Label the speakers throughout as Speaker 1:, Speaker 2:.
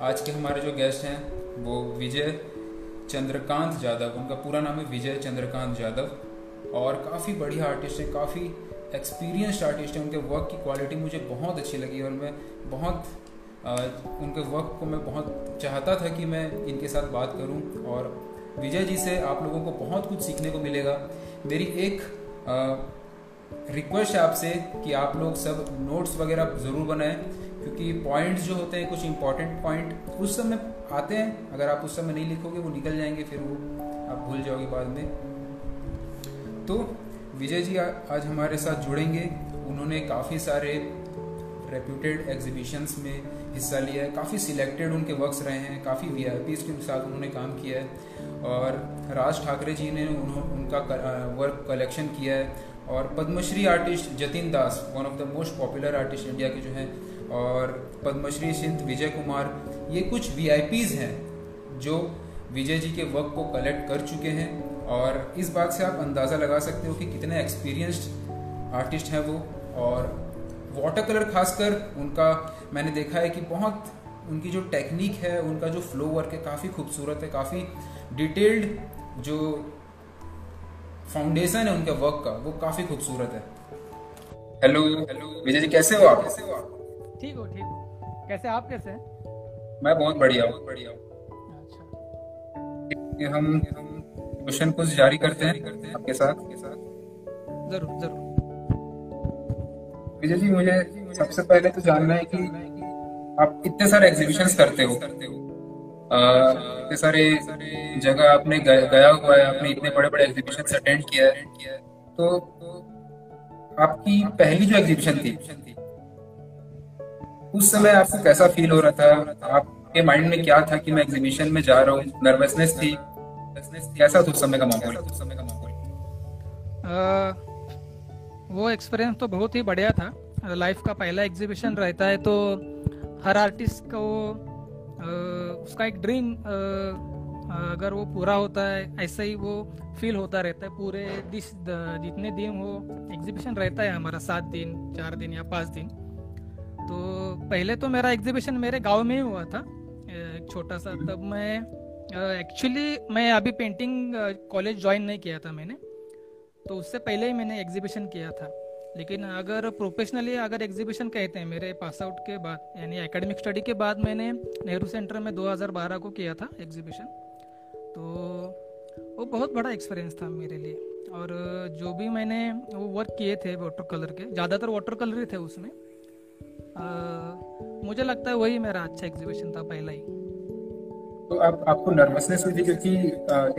Speaker 1: आज के हमारे जो गेस्ट हैं, वो विजय चंद्रकांत यादव उनका पूरा नाम है विजय चंद्रकांत यादव और काफ़ी बढ़िया आर्टिस्ट हैं, काफ़ी एक्सपीरियंस्ड आर्टिस्ट हैं। उनके वर्क की क्वालिटी मुझे बहुत अच्छी लगी और मैं बहुत उनके वर्क को मैं बहुत चाहता था कि मैं इनके साथ बात करूँ और विजय जी से आप लोगों को बहुत कुछ सीखने को मिलेगा। मेरी एक रिक्वेस्ट है आपसे कि आप लोग सब नोट्स वगैरह ज़रूर बनाएँ। क्योंकि पॉइंट्स जो होते हैं, कुछ इंपॉर्टेंट पॉइंट उस समय आते हैं। अगर आप उस समय नहीं लिखोगे, वो निकल जाएँगे, फिर वो आप भूल जाओगे बाद में। तो विजय जी आज हमारे साथ जुड़ेंगे। उन्होंने काफ़ी सारे रेप्यूटेड एग्जीबिशंस में हिस्सा लिया है। काफ़ी सिलेक्टेड उनके वर्क्स रहे हैं। काफ़ी वी आई पीज के साथ उन्होंने काम किया है। और राज ठाकरे जी ने उनका वर्क कलेक्शन किया है। और Padmashri artist Jatin Das one of the most popular artist India के जो हैं और पद्मश्री सिंध विजय कुमार ये कुछ वी हैं जो विजय जी के वर्क को कलेक्ट कर चुके हैं। और इस बात से आप अंदाज़ा लगा सकते हो कि कितने एक्सपीरियंस्ड आर्टिस्ट हैं वो। और वाटर कलर खासकर उनका मैंने देखा है कि बहुत उनकी जो टेक्निक है उनका जो फ्लो वर्क है काफ़ी खूबसूरत है काफ़ी डिटेल्ड जो फाउंडेशन है उनके वर्क का वो काफ़ी खूबसूरत है। हेलो हेलो विजय जी कैसे हो आप? कैसे हो आप?
Speaker 2: ठीक हो ठीक हो। कैसे आप कैसे हैं?
Speaker 1: मैं बहुत बढ़िया हूँ। बढ़िया अच्छा। हम हम क्वेश्चन कुछ जारी करते हैं करते हैं आपके साथ।
Speaker 2: के साथ ज़रूर ज़रूर।
Speaker 1: विजय जी मुझे सबसे पहले तो जानना है कि आप इतने सारे एग्जीबिशन करते हो? इतने सारे जगह आपने गया हुआ है आपने इतने बड़े बड़े एग्जीबिशन अटेंड किया है। तो आपकी पहली जो एग्जीबिशन थी उस समय आपको कैसा फील हो रहा था? आपके माइंड में क्या था कि मैं एग्जीबिशन में जा रहा हूँ? नर्वसनेस थी? कैसा था? उस समय का माहौल उस समय का माहौल
Speaker 2: वो एक्सपीरियंस तो बहुत ही बढ़िया था। लाइफ का पहला एग्जीबिशन रहता है तो हर आर्टिस्ट को उसका एक ड्रीम अगर वो पूरा होता है, ऐसा ही वो फील होता रहता है। पूरे दिस, जितने दिन वो एग्जीबिशन रहता है हमारा, सात दिन, चार दिन या पाँच दिन तो पहले तो मेरा एग्जीबिशन मेरे गाँव में ही हुआ था। एक छोटा सा तब मैं एक्चुअली मैं अभी पेंटिंग कॉलेज ज्वाइन नहीं किया था मैंने। तो उससे पहले ही मैंने एग्जीबिशन किया था। लेकिन अगर प्रोफेशनली अगर एग्जीबिशन कहते हैं मेरे पास आउट के बाद यानी एकेडमिक स्टडी के बाद मैंने नेहरू सेंटर में 2012 को किया था एग्जीबिशन तो वो बहुत बड़ा एक्सपीरियंस था मेरे लिए। और जो भी मैंने वो वर्क किए थे वाटर कलर के ज़्यादातर वाटर कलर ही थे उसमें। आ, मुझे लगता है वही मेरा अच्छा एग्जीबिशन था पहला ही।
Speaker 1: तो आप आपको नर्वसनेस हुई थी? क्योंकि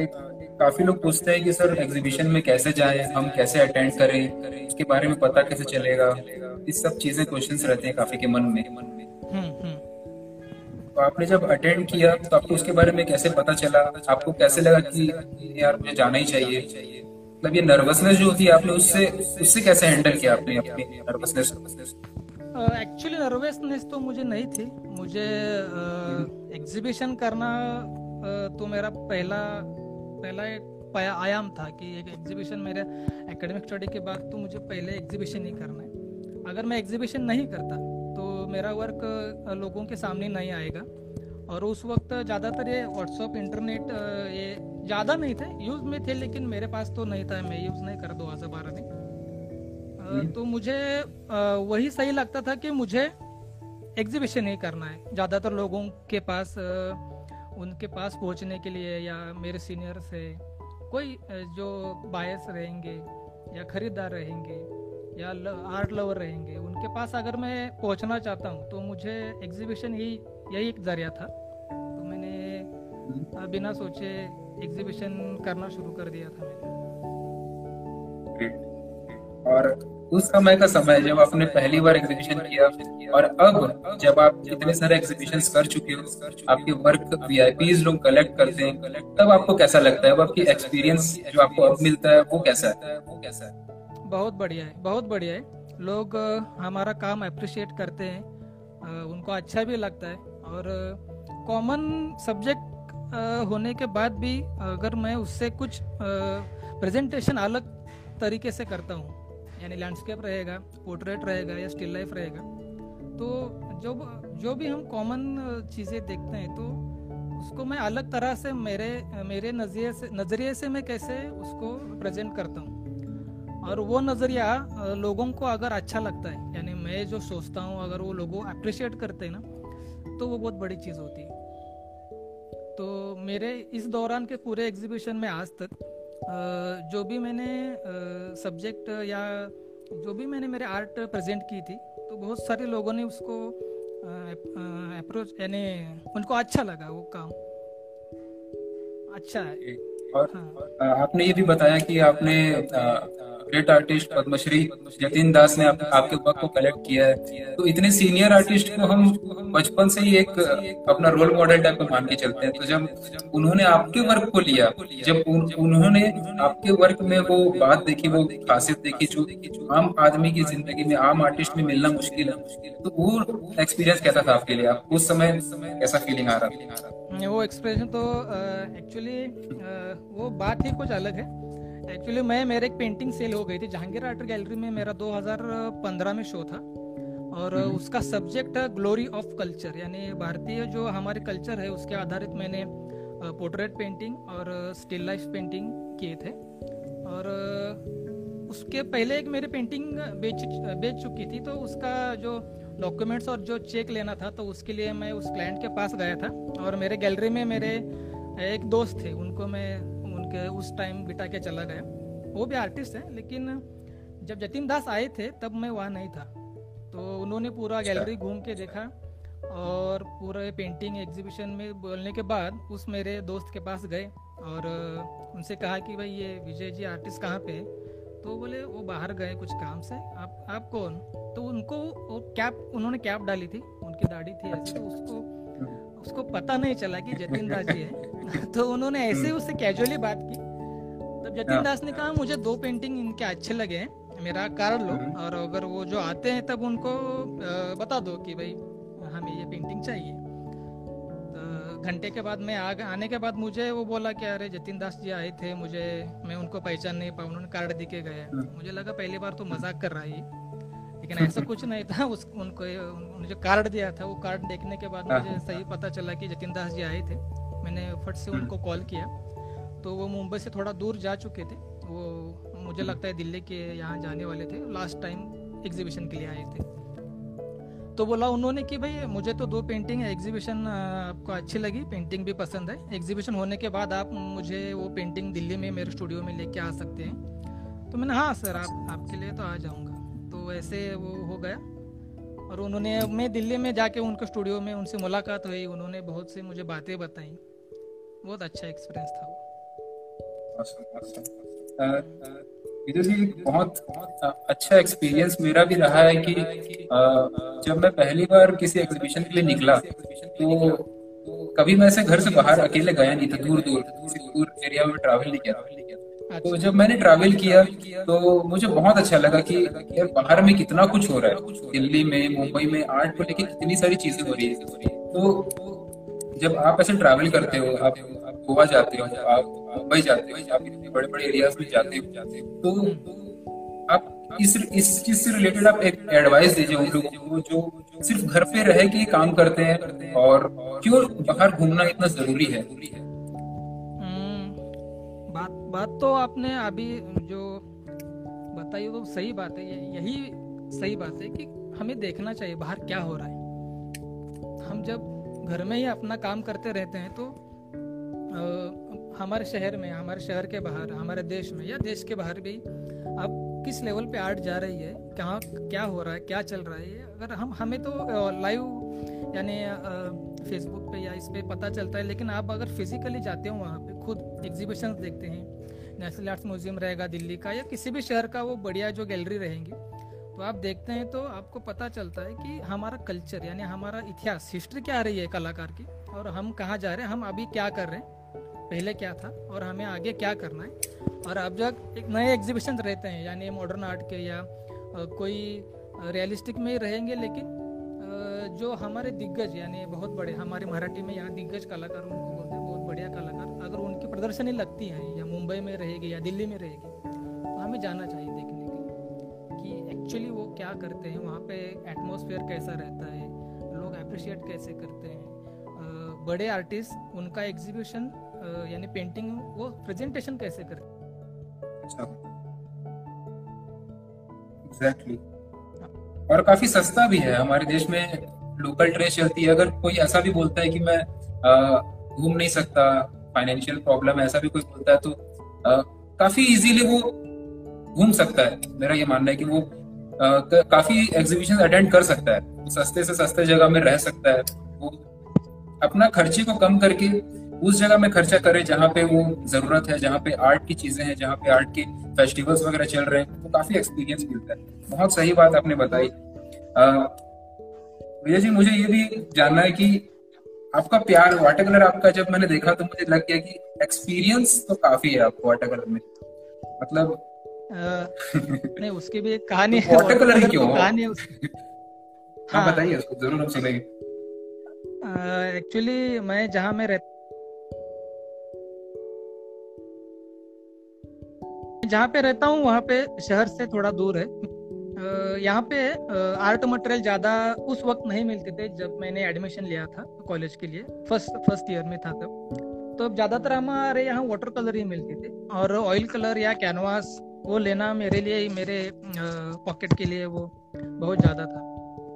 Speaker 1: एक काफ़ी लोग पूछते हैं कि सर एग्जीबिशन में कैसे जाएँ हम कैसे अटेंड करें उसके बारे में पता कैसे चलेगा? इस सब चीज़ें क्वेश्चंस रहते हैं काफ़ी के मन में। हम्म, हम्म। तो आपने जब अटेंड किया तो आपको उसके बारे में कैसे पता चला? आपको कैसे लगा कि यार मुझे जाना ही चाहिए? मतलब ये नर्वसनेस जो होती है आपने उससे उससे कैसे हैंडल किया आपने अपनी नर्वसनेस
Speaker 2: एक्चुअली नर्वसनेस तो मुझे नहीं थी। मुझे एग्जीबिशन करना तो मेरा पहला पहला आयाम था कि एक एग्जीबिशन मेरे एकेडमिक स्टडी के बाद तो मुझे पहले एग्जीबिशन ही करना है। अगर मैं एग्जीबिशन नहीं करता तो मेरा वर्क लोगों के सामने नहीं आएगा। और उस वक्त ज़्यादातर ये व्हाट्सअप इंटरनेट ये ज़्यादा नहीं थे। यूज़ में थे, लेकिन मेरे पास तो नहीं था। मैं यूज़ नहीं करा दो हज़ार बारह में। तो मुझे वही सही लगता था कि मुझे एग्जीबिशन ही करना है। ज़्यादातर लोगों के पास उनके पास पहुँचने के लिए या मेरे सीनियर से कोई जो बायस रहेंगे या खरीदार रहेंगे या आर्ट लवर रहेंगे उनके पास अगर मैं पहुँचना चाहता हूँ तो मुझे एग्जीबिशन ही यही एक ज़रिया था। तो मैंने हम्म। बिना सोचे एग्जीबिशन करना शुरू कर दिया था मैंने।
Speaker 1: और उस समय का समय जब आपने पहली बार एग्जीबिशन किया और अब जब आप इतने सारे एग्जीबिशन कर चुके हो, आपके वर्क वी लोग कलेक्ट करते हैं, तब आपको कैसा लगता है? आपकी एक्सपीरियंस जो आपको अब मिलता है, वो कैसा है? वो कैसा
Speaker 2: है बहुत बढ़िया है, बहुत बढ़िया है। लोग हमारा काम अप्रिशिएट करते हैं उनको अच्छा भी लगता है। और कॉमन सब्जेक्ट होने के बाद भी अगर मैं उससे कुछ प्रेजेंटेशन अलग तरीके से करता हूँ यानी लैंडस्केप रहेगा पोर्ट्रेट रहेगा या स्टिल लाइफ रहेगा। तो जब, जो भी हम कॉमन चीज़ें देखते हैं तो उसको मैं अलग तरह से मेरे मेरे नज़रिए से, नज़रिए से मैं कैसे उसको प्रेजेंट करता हूँ? और वो नज़रिया लोगों को अगर अच्छा लगता है, यानी मैं जो सोचता हूँ, अगर वो लोगों अप्रिशिएट करते हैं ना तो वो बहुत बड़ी चीज़ होती है। तो मेरे इस दौरान के पूरे एग्जीबिशन में आज तक जो भी मैंने सब्जेक्ट या जो भी मैंने मेरे आर्ट प्रेजेंट की थी तो बहुत सारे लोगों ने उसको अप्रोच यानी उनको अच्छा लगा वो काम अच्छा है
Speaker 1: और हाँ। आपने ये भी बताया कि आपने ग्रेट आर्टिस्ट पद्मश्री जतिन दास ने आप, आपके वर्क को कलेक्ट किया है। तो इतने सीनियर आर्टिस्ट को हम बचपन से ही एक अपना रोल मॉडल टाइप का मान के चलते हैं। तो जब उन्होंने आपके वर्क को लिया जब उन, उन्होंने आपके वर्क में वो बात देखी वो खासियत देखी जो आम आदमी की ज़िंदगी में आम आर्टिस्ट में मिलना मुश्किल है तो वो एक्सपीरियंस कैसा था आपके लिए? आप उस समय कैसा फीलिंग आ रहा
Speaker 2: वो एक्सप्रेशन तो एक्चुअली वो बात ही कुछ अलग है। एक्चुअली मैं मेरे एक पेंटिंग सेल हो गई थी जहांगीर आर्ट गैलरी में मेरा 2015 में शो था। और हम्म। उसका सब्जेक्ट है ग्लोरी ऑफ़ कल्चर यानी भारतीय जो हमारे कल्चर है उसके आधारित मैंने पोर्ट्रेट पेंटिंग और स्टिल लाइफ पेंटिंग किए थे। और उसके पहले एक मेरी पेंटिंग बेच बेच चुकी थी तो उसका जो डॉक्यूमेंट्स और जो चेक लेना था तो उसके लिए मैं उस क्लाइंट के पास गया था। और मेरे गैलरी में मेरे एक दोस्त थे उनको मैं उनके उस टाइम बिता के चला गया वो भी आर्टिस्ट हैं लेकिन जब जतिन दास आए थे तब मैं वहाँ नहीं था तो उन्होंने पूरा अच्छा। गैलरी घूम के देखा और पूरे पेंटिंग एग्जीबिशन में बोलने के बाद उस मेरे दोस्त के पास गए और उनसे कहा कि भाई ये विजय जी आर्टिस्ट कहाँ पे है तो बोले वो बाहर गए कुछ काम से आप आप कौन तो उनको वो कैप उन्होंने कैप डाली थी उनकी दाढ़ी थी ऐसे तो। उसको पता नहीं चला कि जतिन दास जी है। तो उन्होंने ऐसे उससे कैजुअली बात की। तब जतिन हाँ। दास ने कहा मुझे दो पेंटिंग इनके अच्छे लगे हैं मेरा कार्ड लो। हम्म। और अगर वो जो आते हैं तब उनको बता दो कि भाई हमें ये पेंटिंग चाहिए। तो घंटे के बाद मैं आ आने के बाद मुझे वो बोला कि अरे जतिन दास जी आए थे मुझे मैं उनको पहचान नहीं पाऊँ उन्होंने कार्ड दिखे गए हम्म। मुझे लगा पहली बार तो मज़ाक कर रहा है लेकिन ऐसा कुछ नहीं था उस उनको उन्होंने जो कार्ड दिया था वो कार्ड देखने के बाद हाँ। मुझे सही पता चला कि जतिन दास जी आए थे। मैंने फट से उनको कॉल किया। तो वो मुंबई से थोड़ा दूर जा चुके थे। वो मुझे लगता है दिल्ली के यहाँ जाने वाले थे। लास्ट टाइम एग्जीबिशन के लिए आए थे। तो बोला उन्होंने कि भाई मुझे तो दो पेंटिंग है। एग्जीबिशन आपको अच्छी लगी। पेंटिंग भी पसंद है। एग्जीबिशन होने के बाद आप मुझे वो पेंटिंग दिल्ली में मेरे स्टूडियो में लेके आ सकते हैं। तो मैंने हाँ सर आप आपके लिए तो आ जाऊँगा। ऐसे वो हो गया। और उन्होंने, मैं दिल्ली में जाके उनके स्टूडियो में उनसे मुलाकात हुई, उन्होंने बहुत सी मुझे बातें बताई। बहुत अच्छा एक्सपीरियंस था
Speaker 1: वो। जी बहुत अच्छा एक्सपीरियंस मेरा भी रहा है कि जब मैं पहली बार किसी एग्जीबिशन के लिए निकला तो कभी मैं ऐसे घर से बाहर अकेले गया नहीं था दूर दूर दूर एरिया में ट्रैवल नहीं किया। तो। जब मैंने ट्रैवल किया तो मुझे बहुत अच्छा लगा कि यार बाहर में कितना कुछ हो रहा है दिल्ली में, मुंबई में आर्ट को लेकर कितनी सारी चीज़ें हो रही है तो जब आप ऐसे ट्रैवल करते हो, आप गोवा जाते हो, आप मुंबई जाते हो आप इतने बड़े बड़े एरियाज़ में जाते हो जाते हो तो आप इस इस चीज़ से रिलेटेड आप एक एडवाइस दीजिए उन लोगों को जो सिर्फ़ घर पे रह के काम करते हैं और क्यों बाहर घूमना इतना ज़रूरी है
Speaker 2: बात बात तो आपने अभी जो बताई वो सही बात है यही सही बात है कि हमें देखना चाहिए बाहर क्या हो रहा है। हम जब घर में ही अपना काम करते रहते हैं तो आ, हमारे शहर में हमारे शहर के बाहर हमारे देश में या देश के बाहर भी अब किस लेवल पे आर्ट जा रही है, कहाँ, क्या हो रहा है, क्या चल रहा है अगर हम, हमें तो लाइव यानी फेसबुक पे या इस पर पता चलता है, लेकिन आप अगर फिजिकली जाते हो वहाँ पे, खुद एग्जीबिशन देखते हैं नेशनल आर्ट्स म्यूज़ियम रहेगा दिल्ली का या किसी भी शहर का वो बढ़िया जो गैलरी रहेंगी तो आप देखते हैं तो आपको पता चलता है कि हमारा कल्चर यानी हमारा इतिहास हिस्ट्री क्या रही है कलाकार की, और हम कहाँ जा रहे हैं, हम अभी क्या कर रहे हैं पहले क्या था और हमें आगे क्या करना है? और अब जब एक नए एग्जीबिशन रहते हैं, यानी मॉडर्न आर्ट के या कोई रियलिस्टिक में ही रहेंगे, लेकिन जो हमारे दिग्गज, यानी बहुत बड़े, हमारे मराठी में यहाँ दिग्गज कलाकार उनको बोलते हैं, बहुत बढ़िया कलाकार। अगर उनकी प्रदर्शनी लगती है, या मुंबई में रहेगी, या दिल्ली में रहेगी तो हमें जाना चाहिए देखने के लिए कि एक्चुअली वो क्या करते हैं, वहाँ पे एटमोसफेयर कैसा रहता है, लोग अप्रिशिएट कैसे करते हैं। बड़े आर्टिस्ट उनका एग्जीबिशन यानी पेंटिंग वो प्रेजेंटेशन कैसे करते हैं?
Speaker 1: अच्छा। एग्जैक्टली और काफ़ी सस्ता भी है। हमारे देश में लोकल ट्रेन चलती है। अगर कोई ऐसा भी बोलता है कि मैं घूम नहीं सकता फाइनेंशियल प्रॉब्लम ऐसा भी कोई बोलता है तो आ, काफ़ी इजीली वो घूम सकता है। मेरा ये मानना है कि वो आ, काफ़ी एग्जीबिशन अटेंड कर सकता है। सस्ते से सस्ते जगह में रह सकता है। वो अपना खर्चे को कम करके उस जगह में खर्चा करे जहाँ पे वो ज़रूरत है जहाँ पे आर्ट की चीज़ें हैं जहाँ पे आर्ट के फेस्टिवल्स वगैरह चल रहे हैं तो काफ़ी एक्सपीरियंस मिलता है। बहुत सही बात आपने बताई। भैया जी मुझे ये भी जानना है कि आपका प्यार वाटर कलर आपका जब मैंने देखा तो मुझे लग गया कि एक्सपीरियंस तो काफ़ी है आपको वाटर कलर में। मतलब
Speaker 2: नहीं उसकी भी एक कहानी
Speaker 1: है वाटर कलर ही क्यों?
Speaker 2: कहानी
Speaker 1: हाँ बताइए उसको ज़रूर हम सुनेंगे।
Speaker 2: एक्चुअली मैं जहाँ में रहता जहाँ पे रहता हूँ, वहाँ पे शहर से थोड़ा दूर है। यहाँ पे आर्ट मटेरियल ज़्यादा उस वक्त नहीं मिलते थे जब मैंने एडमिशन लिया था कॉलेज के लिए। फ़र्स्ट फ़र्स्ट ईयर में था तब। तो ज़्यादातर हमारे यहाँ वाटर कलर ही मिलते थे और ऑयल कलर या कैनवास वो लेना मेरे लिए मेरे पॉकेट के लिए वो बहुत ज़्यादा था।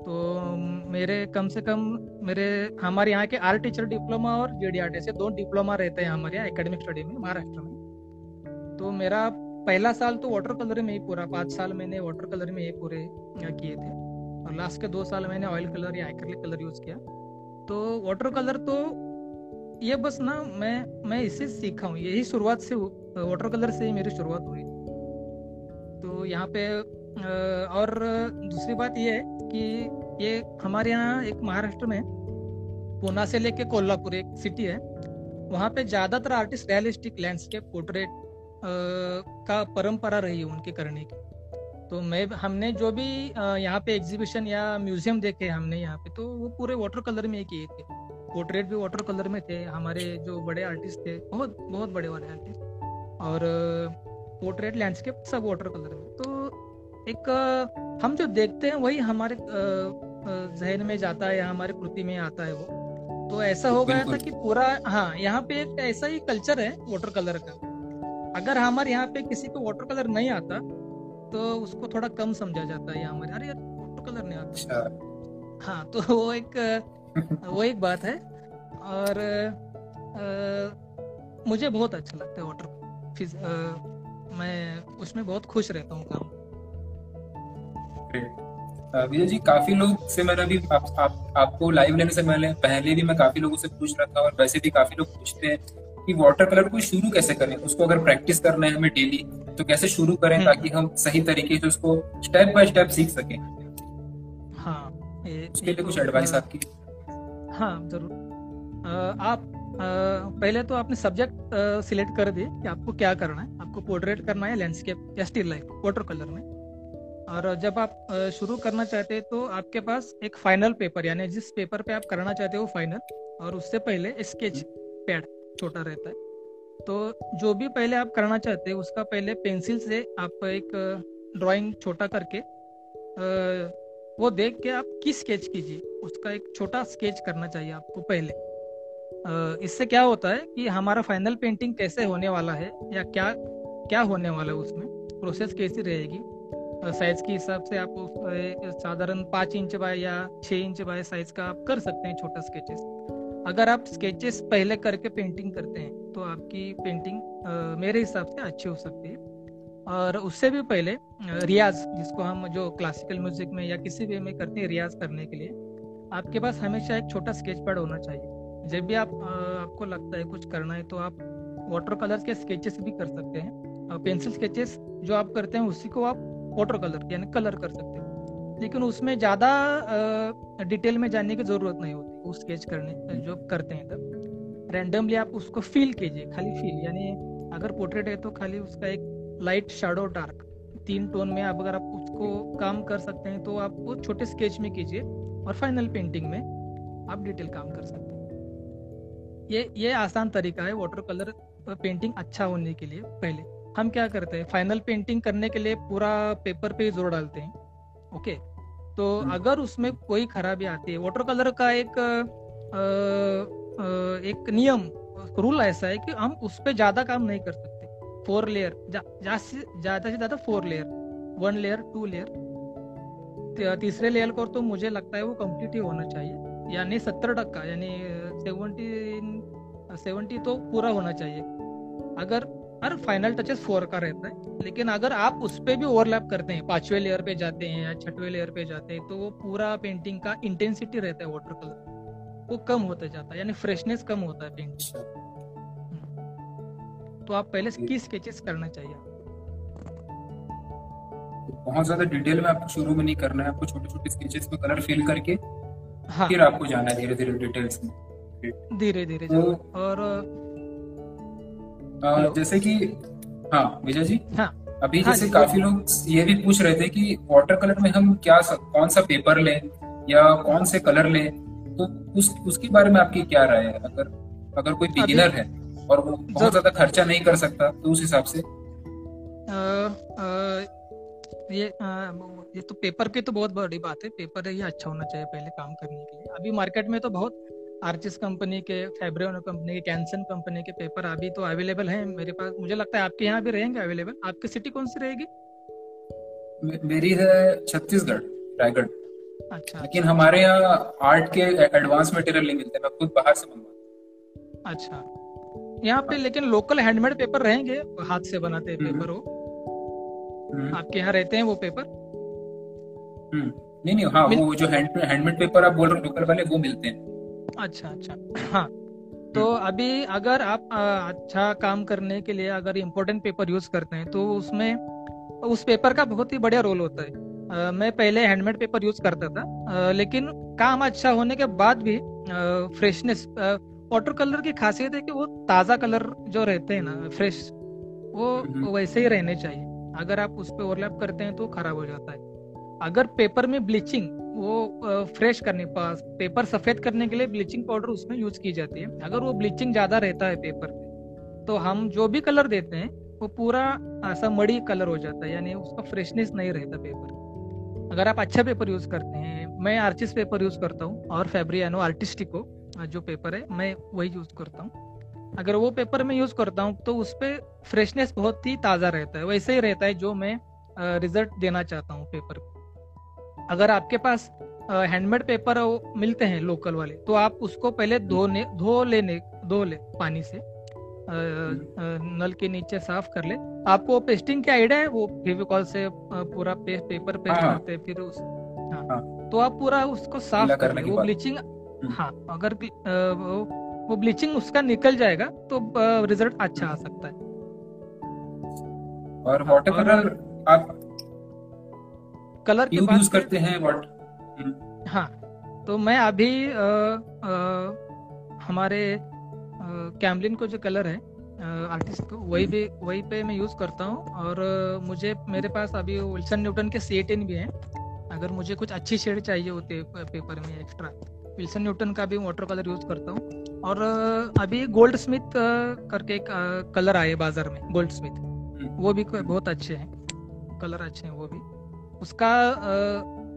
Speaker 2: तो मेरे कम से कम मेरे, हमारे यहाँ के आर्ट टीचर डिप्लोमा और जे डी आर्ट ऐसे दो डिप्लोमा रहते हैं हमारे यहाँ एकेडमिक स्टडी में, महाराष्ट्र में। तो मेरा पहला साल तो वाटर कलर में ही पूरा, पाँच साल मैंने वाटर कलर में ही पूरे किए थे। और लास्ट के दो साल मैंने ऑयल कलर या एक्रिलिक कलर यूज़ किया। तो वाटर कलर तो ये बस ना मैं मैं इसे सीखा हूँ, यही शुरुआत से वाटर कलर से ही मेरी शुरुआत हुई। तो यहाँ पे और दूसरी बात ये है कि ये हमारे यहाँ एक महाराष्ट्र में पूना से लेके कोल्हापुर एक सिटी है। वहाँ पे ज़्यादातर आर्टिस्ट रियलिस्टिक लैंडस्केप पोर्ट्रेट का परंपरा रही है उनके करने की। तो मैं हमने जो भी यहाँ पे एग्जीबिशन या म्यूज़ियम देखे हमने यहाँ पे तो वो पूरे वाटर कलर में किए थे। पोर्ट्रेट भी वाटर कलर में थे। हमारे जो बड़े आर्टिस्ट थे बहुत बहुत बड़े वाले आर्टिस्ट और पोर्ट्रेट लैंडस्केप सब वाटर कलर में। तो एक हम जो देखते हैं वही हमारे जहन में जाता है या हमारे कृति में आता है वो। तो ऐसा हो गया था कि पूरा हाँ यहाँ पे एक ऐसा ही कल्चर है वाटर कलर का। अगर हमारे यहाँ पे किसी को वाटर कलर नहीं आता तो उसको थोड़ा कम समझा जाता है हमारे अरे यार वाटर कलर नहीं आता। अच्छा। हाँ तो वो एक वो एक बात है। और आ, मुझे बहुत अच्छा लगता है वाटर फिज आ, मैं उसमें बहुत खुश रहता हूँ काम।
Speaker 1: विजय जी काफ़ी लोग से मैंने अभी आप, आप, आपको लाइव लेने से पहले पहले भी मैं काफ़ी लोगों से पूछ रहा था और वैसे भी काफ़ी लोग पूछते हैं। कि वाटर कलर को शुरू कैसे करें? उसको अगर प्रैक्टिस करना है हमें डेली तो कैसे शुरू करें हम्म। ताकि हम सही तरीके से उसको स्टेप बाय स्टेप सीख सकें?
Speaker 2: हाँ
Speaker 1: उसके लिए कुछ एडवाइस आपकी?
Speaker 2: हाँ ज़रूर। आप पहले तो आपने सब्जेक्ट सिलेक्ट कर दिए कि आपको क्या करना है। आपको पोर्ट्रेट करना है लैंडस्केप या स्टिल लाइफ वाटर कलर में। और जब आप शुरू करना चाहते हैं तो आपके पास एक फाइनल पेपर यानी जिस पेपर पे आप करना चाहते हो फाइनल और उससे पहले स्केच पैड छोटा रहता है। तो जो भी पहले आप करना चाहते हैं, उसका पहले पेंसिल से आप एक ड्राइंग छोटा करके वो देख के आप किस स्केच कीजिए, उसका एक छोटा स्केच करना चाहिए आपको पहले। इससे क्या होता है कि हमारा फाइनल पेंटिंग कैसे होने वाला है, या क्या क्या होने वाला है उसमें प्रोसेस कैसी रहेगी? साइज़ के हिसाब से आप साधारण पाँच इंच बाय या छः इंच बाय साइज़ का आप कर सकते हैं छोटा स्केचेस अगर आप स्केचेस पहले करके पेंटिंग करते हैं तो आपकी पेंटिंग आ, मेरे हिसाब से अच्छी हो सकती है। और उससे भी पहले रियाज जिसको हम जो क्लासिकल म्यूज़िक में या किसी भी में करते हैं रियाज करने के लिए आपके पास हमेशा एक छोटा स्केच पैड होना चाहिए। जब भी आप आपको लगता है कुछ करना है तो आप वाटर कलर के स्केचेस भी कर सकते हैं। और पेंसिल स्केचेस जो आप करते हैं उसी को आप वाटर कलर यानी कलर कर सकते हैं। लेकिन उसमें ज़्यादा डिटेल में जाने की ज़रूरत नहीं होती। वो स्केच करने, जो करते हैं तब रैंडमली आप उसको फील कीजिए, खाली फील यानी अगर पोर्ट्रेट है तो खाली उसका एक लाइट शेडो डार्क तीन टोन में आप अगर आप उसको काम कर सकते हैं तो आप वो छोटे स्केच में कीजिए और फाइनल पेंटिंग में आप डिटेल काम कर सकते हैं। ये ये आसान तरीका है वाटर कलर पेंटिंग अच्छा होने के लिए, पहले। हम क्या करते हैं फाइनल पेंटिंग करने के लिए पूरा पेपर पे ज़ोर डालते हैं ओके तो
Speaker 1: हम्म।
Speaker 2: अगर उसमें कोई खराबी आती है वाटर कलर का एक आ, आ, एक नियम रूल ऐसा है कि हम उस पर ज़्यादा काम नहीं कर सकते। फोर लेयर ज़्यादा से ज़्यादा four layer one layer two layer तीसरे लेयर को तो मुझे लगता है वो कंप्लीट ही होना चाहिए। यानी सत्तर टक्का यानी सेवेंटी सेवेंटी तो पूरा होना चाहिए। अगर हर फाइनल टचेस फोर का रहता है। लेकिन अगर आप उस पर भी ओवरलैप करते हैं पांचवे लेयर पे जाते हैं या छठवें लेयर पे जाते हैं तो वो पूरा पेंटिंग का इंटेंसिटी रहता है वाटर कलर वो कम होता जाता है यानी फ्रेशनेस कम होता है पेंटिंग तो आप पहले की स्केचेस करना चाहिए।
Speaker 1: बहुत ज़्यादा डिटेल में आपको शुरू में नहीं करना है आपको छोटे छोटे स्केचेस में कलर फिल करके
Speaker 2: हाँ।
Speaker 1: फिर आपको जाना है धीरे धीरे डिटेल्स में।
Speaker 2: धीरे धीरे
Speaker 1: तो
Speaker 2: और
Speaker 1: आ, जैसे कि हाँ विजय जी?
Speaker 2: हाँ।
Speaker 1: अभी
Speaker 2: हाँ
Speaker 1: जैसे काफ़ी लोग ये भी पूछ रहे थे कि वाटर कलर में हम क्या कौन सा पेपर लें या कौन से कलर लें? तो उस उसके बारे में आपकी क्या राय है? अगर अगर कोई बिगिनर है और वो बहुत ज़्यादा खर्चा नहीं कर सकता तो उस हिसाब से।
Speaker 2: अ, अ, ये अ, ये तो पेपर की तो बहुत बड़ी बात है। पेपर ही अच्छा होना चाहिए पहले काम करने के लिए। अभी मार्केट में तो बहुत आर्चिस कंपनी के फैब्रिनो कंपनी के कैंसन कंपनी के पेपर अभी तो अवेलेबल हैं मेरे पास। मुझे लगता है आपके यहाँ भी रहेंगे अवेलेबल आपकी सिटी कौन सी रहेगी?
Speaker 1: मेरी है छत्तीसगढ़ रायगढ़।
Speaker 2: अच्छा।
Speaker 1: लेकिन हमारे यहाँ आर्ट के एडवांस मटेरियल नहीं मिलते मैं खुद बाहर से मंगवाता
Speaker 2: अच्छा। यहाँ पे लेकिन लोकल हैंडमेड पेपर रहेंगे हाथ से बनाते
Speaker 1: हम्म।
Speaker 2: पेपर वो
Speaker 1: हम्म,
Speaker 2: आपके यहाँ रहते हैं वो पेपर
Speaker 1: हम्म। नहीं नहीं हाँ
Speaker 2: मिल-
Speaker 1: वो जो हैंडमेड पेपर आप बोल रहे हो लोकल वाले वो मिलते हैं।
Speaker 2: अच्छा अच्छा। हाँ। तो अभी अगर आप आ, अच्छा काम करने के लिए अगर इम्पोर्टेंट पेपर यूज़ करते हैं तो उसमें उस पेपर का बहुत ही बढ़िया रोल होता है। मैं पहले हैंडमेड पेपर यूज़ करता था लेकिन काम अच्छा होने के बाद भी फ्रेशनेस वाटर कलर की खासियत है कि वो ताज़ा कलर जो रहते हैं ना फ्रेश वो
Speaker 1: हम्म।
Speaker 2: वैसे ही रहने चाहिए। अगर आप उस पर ओवरलैप करते हैं तो खराब हो जाता है। अगर पेपर में ब्लीचिंग वो फ्रेश करने, पास पेपर सफ़ेद करने के लिए ब्लीचिंग पाउडर उसमें यूज़ की जाती है। अगर वो ब्लीचिंग ज़्यादा रहता है पेपर पे तो हम जो भी कलर देते हैं, वो पूरा ऐसा मड़ी कलर हो जाता है, यानी उसका फ्रेशनेस नहीं रहता पेपर अगर आप अच्छा पेपर यूज़ करते हैं, मैं आर्चिस पेपर यूज़ करता हूँ, और फेब्रियानो आर्टिस्टिको जो पेपर है, मैं वही यूज़ करता हूँ। अगर वो पेपर में यूज़ करता हूँ तो उस पर फ्रेशनेस बहुत ही ताज़ा रहता है, वैसे ही रहता है जो मैं रिज़ल्ट देना चाहता हूँ पेपर अगर आपके पास हैंडमेड पेपर मिलते हैं लोकल वाले तो आप उसको पहले धोने धो लेने धो ले पानी से अ, नल के नीचे साफ़ कर ले। आपको पेस्टिंग की आइडिया है? वो फेविकॉल से पूरा पे, पेपर पेस्ट
Speaker 1: हाँ।
Speaker 2: करते हैं फिर उस हाँ।
Speaker 1: हाँ।
Speaker 2: तो आप पूरा उसको साफ़ कर ले। वो ब्लीचिंग हाँ अगर वो ब्लीचिंग उसका निकल जाएगा तो रिज़ल्ट अच्छा आ सकता है।
Speaker 1: और वाटर कलर आप
Speaker 2: कलर की बात
Speaker 1: यूज़ करते हैं वाटर
Speaker 2: हाँ तो मैं अभी अ, अ, हमारे कैमलिन को जो कलर है आर्टिस्ट को वही भी वही पे मैं यूज़ करता हूँ और मुझे मेरे पास अभी विल्सन न्यूटन के सी भी हैं। अगर मुझे कुछ अच्छी शेड चाहिए होती पेपर में एक्स्ट्रा विल्सन न्यूटन का भी वाटर कलर यूज़ करता हूँ। और अभी गोल्ड स्मिथ करके एक कलर आए बाज़ार में गोल्ड स्मिथ वो भी बहुत अच्छे हैं कलर अच्छे हैं वो भी। उसका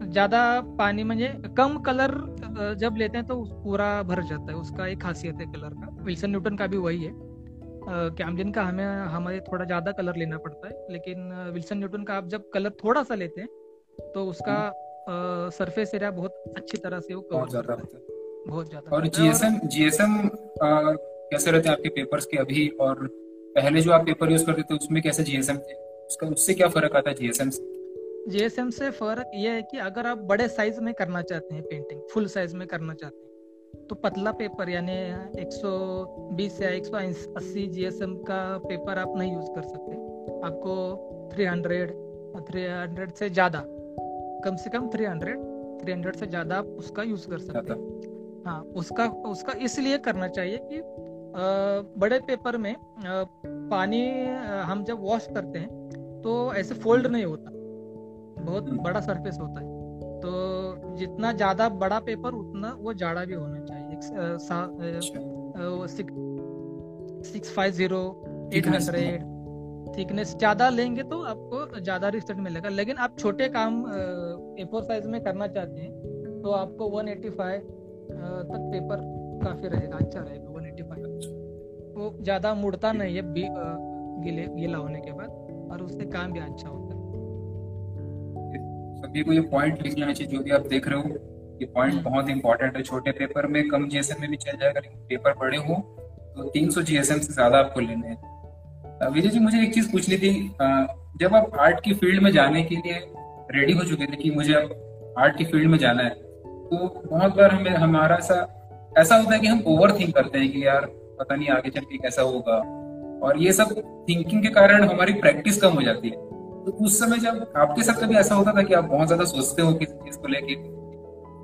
Speaker 2: ज़्यादा पानी म्हणजे कम कलर जब लेते हैं तो पूरा भर जाता है उसका एक खासियत है कलर का। विल्सन न्यूटन का भी वही है। कैमलिन का हमें हमें थोड़ा ज़्यादा कलर लेना पड़ता है लेकिन विल्सन न्यूटन का आप जब कलर थोड़ा सा लेते हैं तो उसका सरफेस एरिया बहुत अच्छी तरह से वो
Speaker 1: बहुत
Speaker 2: कवर
Speaker 1: ज़्यादा
Speaker 2: करता है। बहुत ज़्यादा
Speaker 1: और जीएसएम जीएसएम कैसे रहते हैं आपके पेपर्स के अभी? और पहले जो आप पेपर यूज़ करते थे उसमें कैसे जीएसएम थे? उसका उससे क्या फ़र्क आता है जीएसएम से?
Speaker 2: जीएसएम से फ़र्क यह है कि अगर आप बड़े साइज़ में करना चाहते हैं पेंटिंग फुल साइज़ में करना चाहते हैं तो पतला पेपर यानी 120 या 180 जीएसएम का पेपर आप नहीं यूज़ कर सकते। आपको 300 300 से ज़्यादा कम से कम 300 300 से ज़्यादा आप उसका यूज़ कर सकते हैं। हाँ उसका उसका इसलिए करना चाहिए कि अ, बड़े पेपर में अ, पानी हम जब वॉश करते हैं तो ऐसे फोल्ड नहीं होता। बहुत। बड़ा सरफेस होता है। तो जितना ज़्यादा बड़ा पेपर उतना वो जाड़ा भी होना चाहिए।
Speaker 1: अच्छा।
Speaker 2: Six five zero eight hundred thickness ज़्यादा लेंगे तो आपको ज़्यादा रिज़ल्ट मिलेगा। लेकिन आप छोटे काम ए फोर साइज़ में करना चाहते हैं तो आपको 185 तक पेपर काफ़ी रहेगा अच्छा रहेगा 185 वो ज़्यादा मुड़ता नहीं है गिले गीला होने के बाद और उससे काम भी अच्छा है।
Speaker 1: सभी को ये पॉइंट लिख लेना चाहिए जो भी आप देख रहे हो। ये पॉइंट हम्म। बहुत इंपॉर्टेंट है। छोटे पेपर में कम जीएसएम में भी चल जाएगा लेकिन पेपर बड़े हो तो 300 जीएसएम से ज़्यादा आपको लेने हैं। विजय जी मुझे एक चीज़ पूछनी थी। जब आप आर्ट की फ़ील्ड में जाने के लिए रेडी हो चुके थे कि मुझे अब आर्ट की फ़ील्ड में जाना है तो बहुत बार हमें हमारा सा ऐसा होता है कि हम ओवर थिंक करते हैं कि यार पता नहीं आगे चल के कैसा होगा। और ये सब थिंकिंग के कारण हमारी प्रैक्टिस कम हो जाती है। तो उस समय जब आपके साथ कभी ऐसा होता था कि आप बहुत ज़्यादा सोचते हो किसी चीज़ को लेके?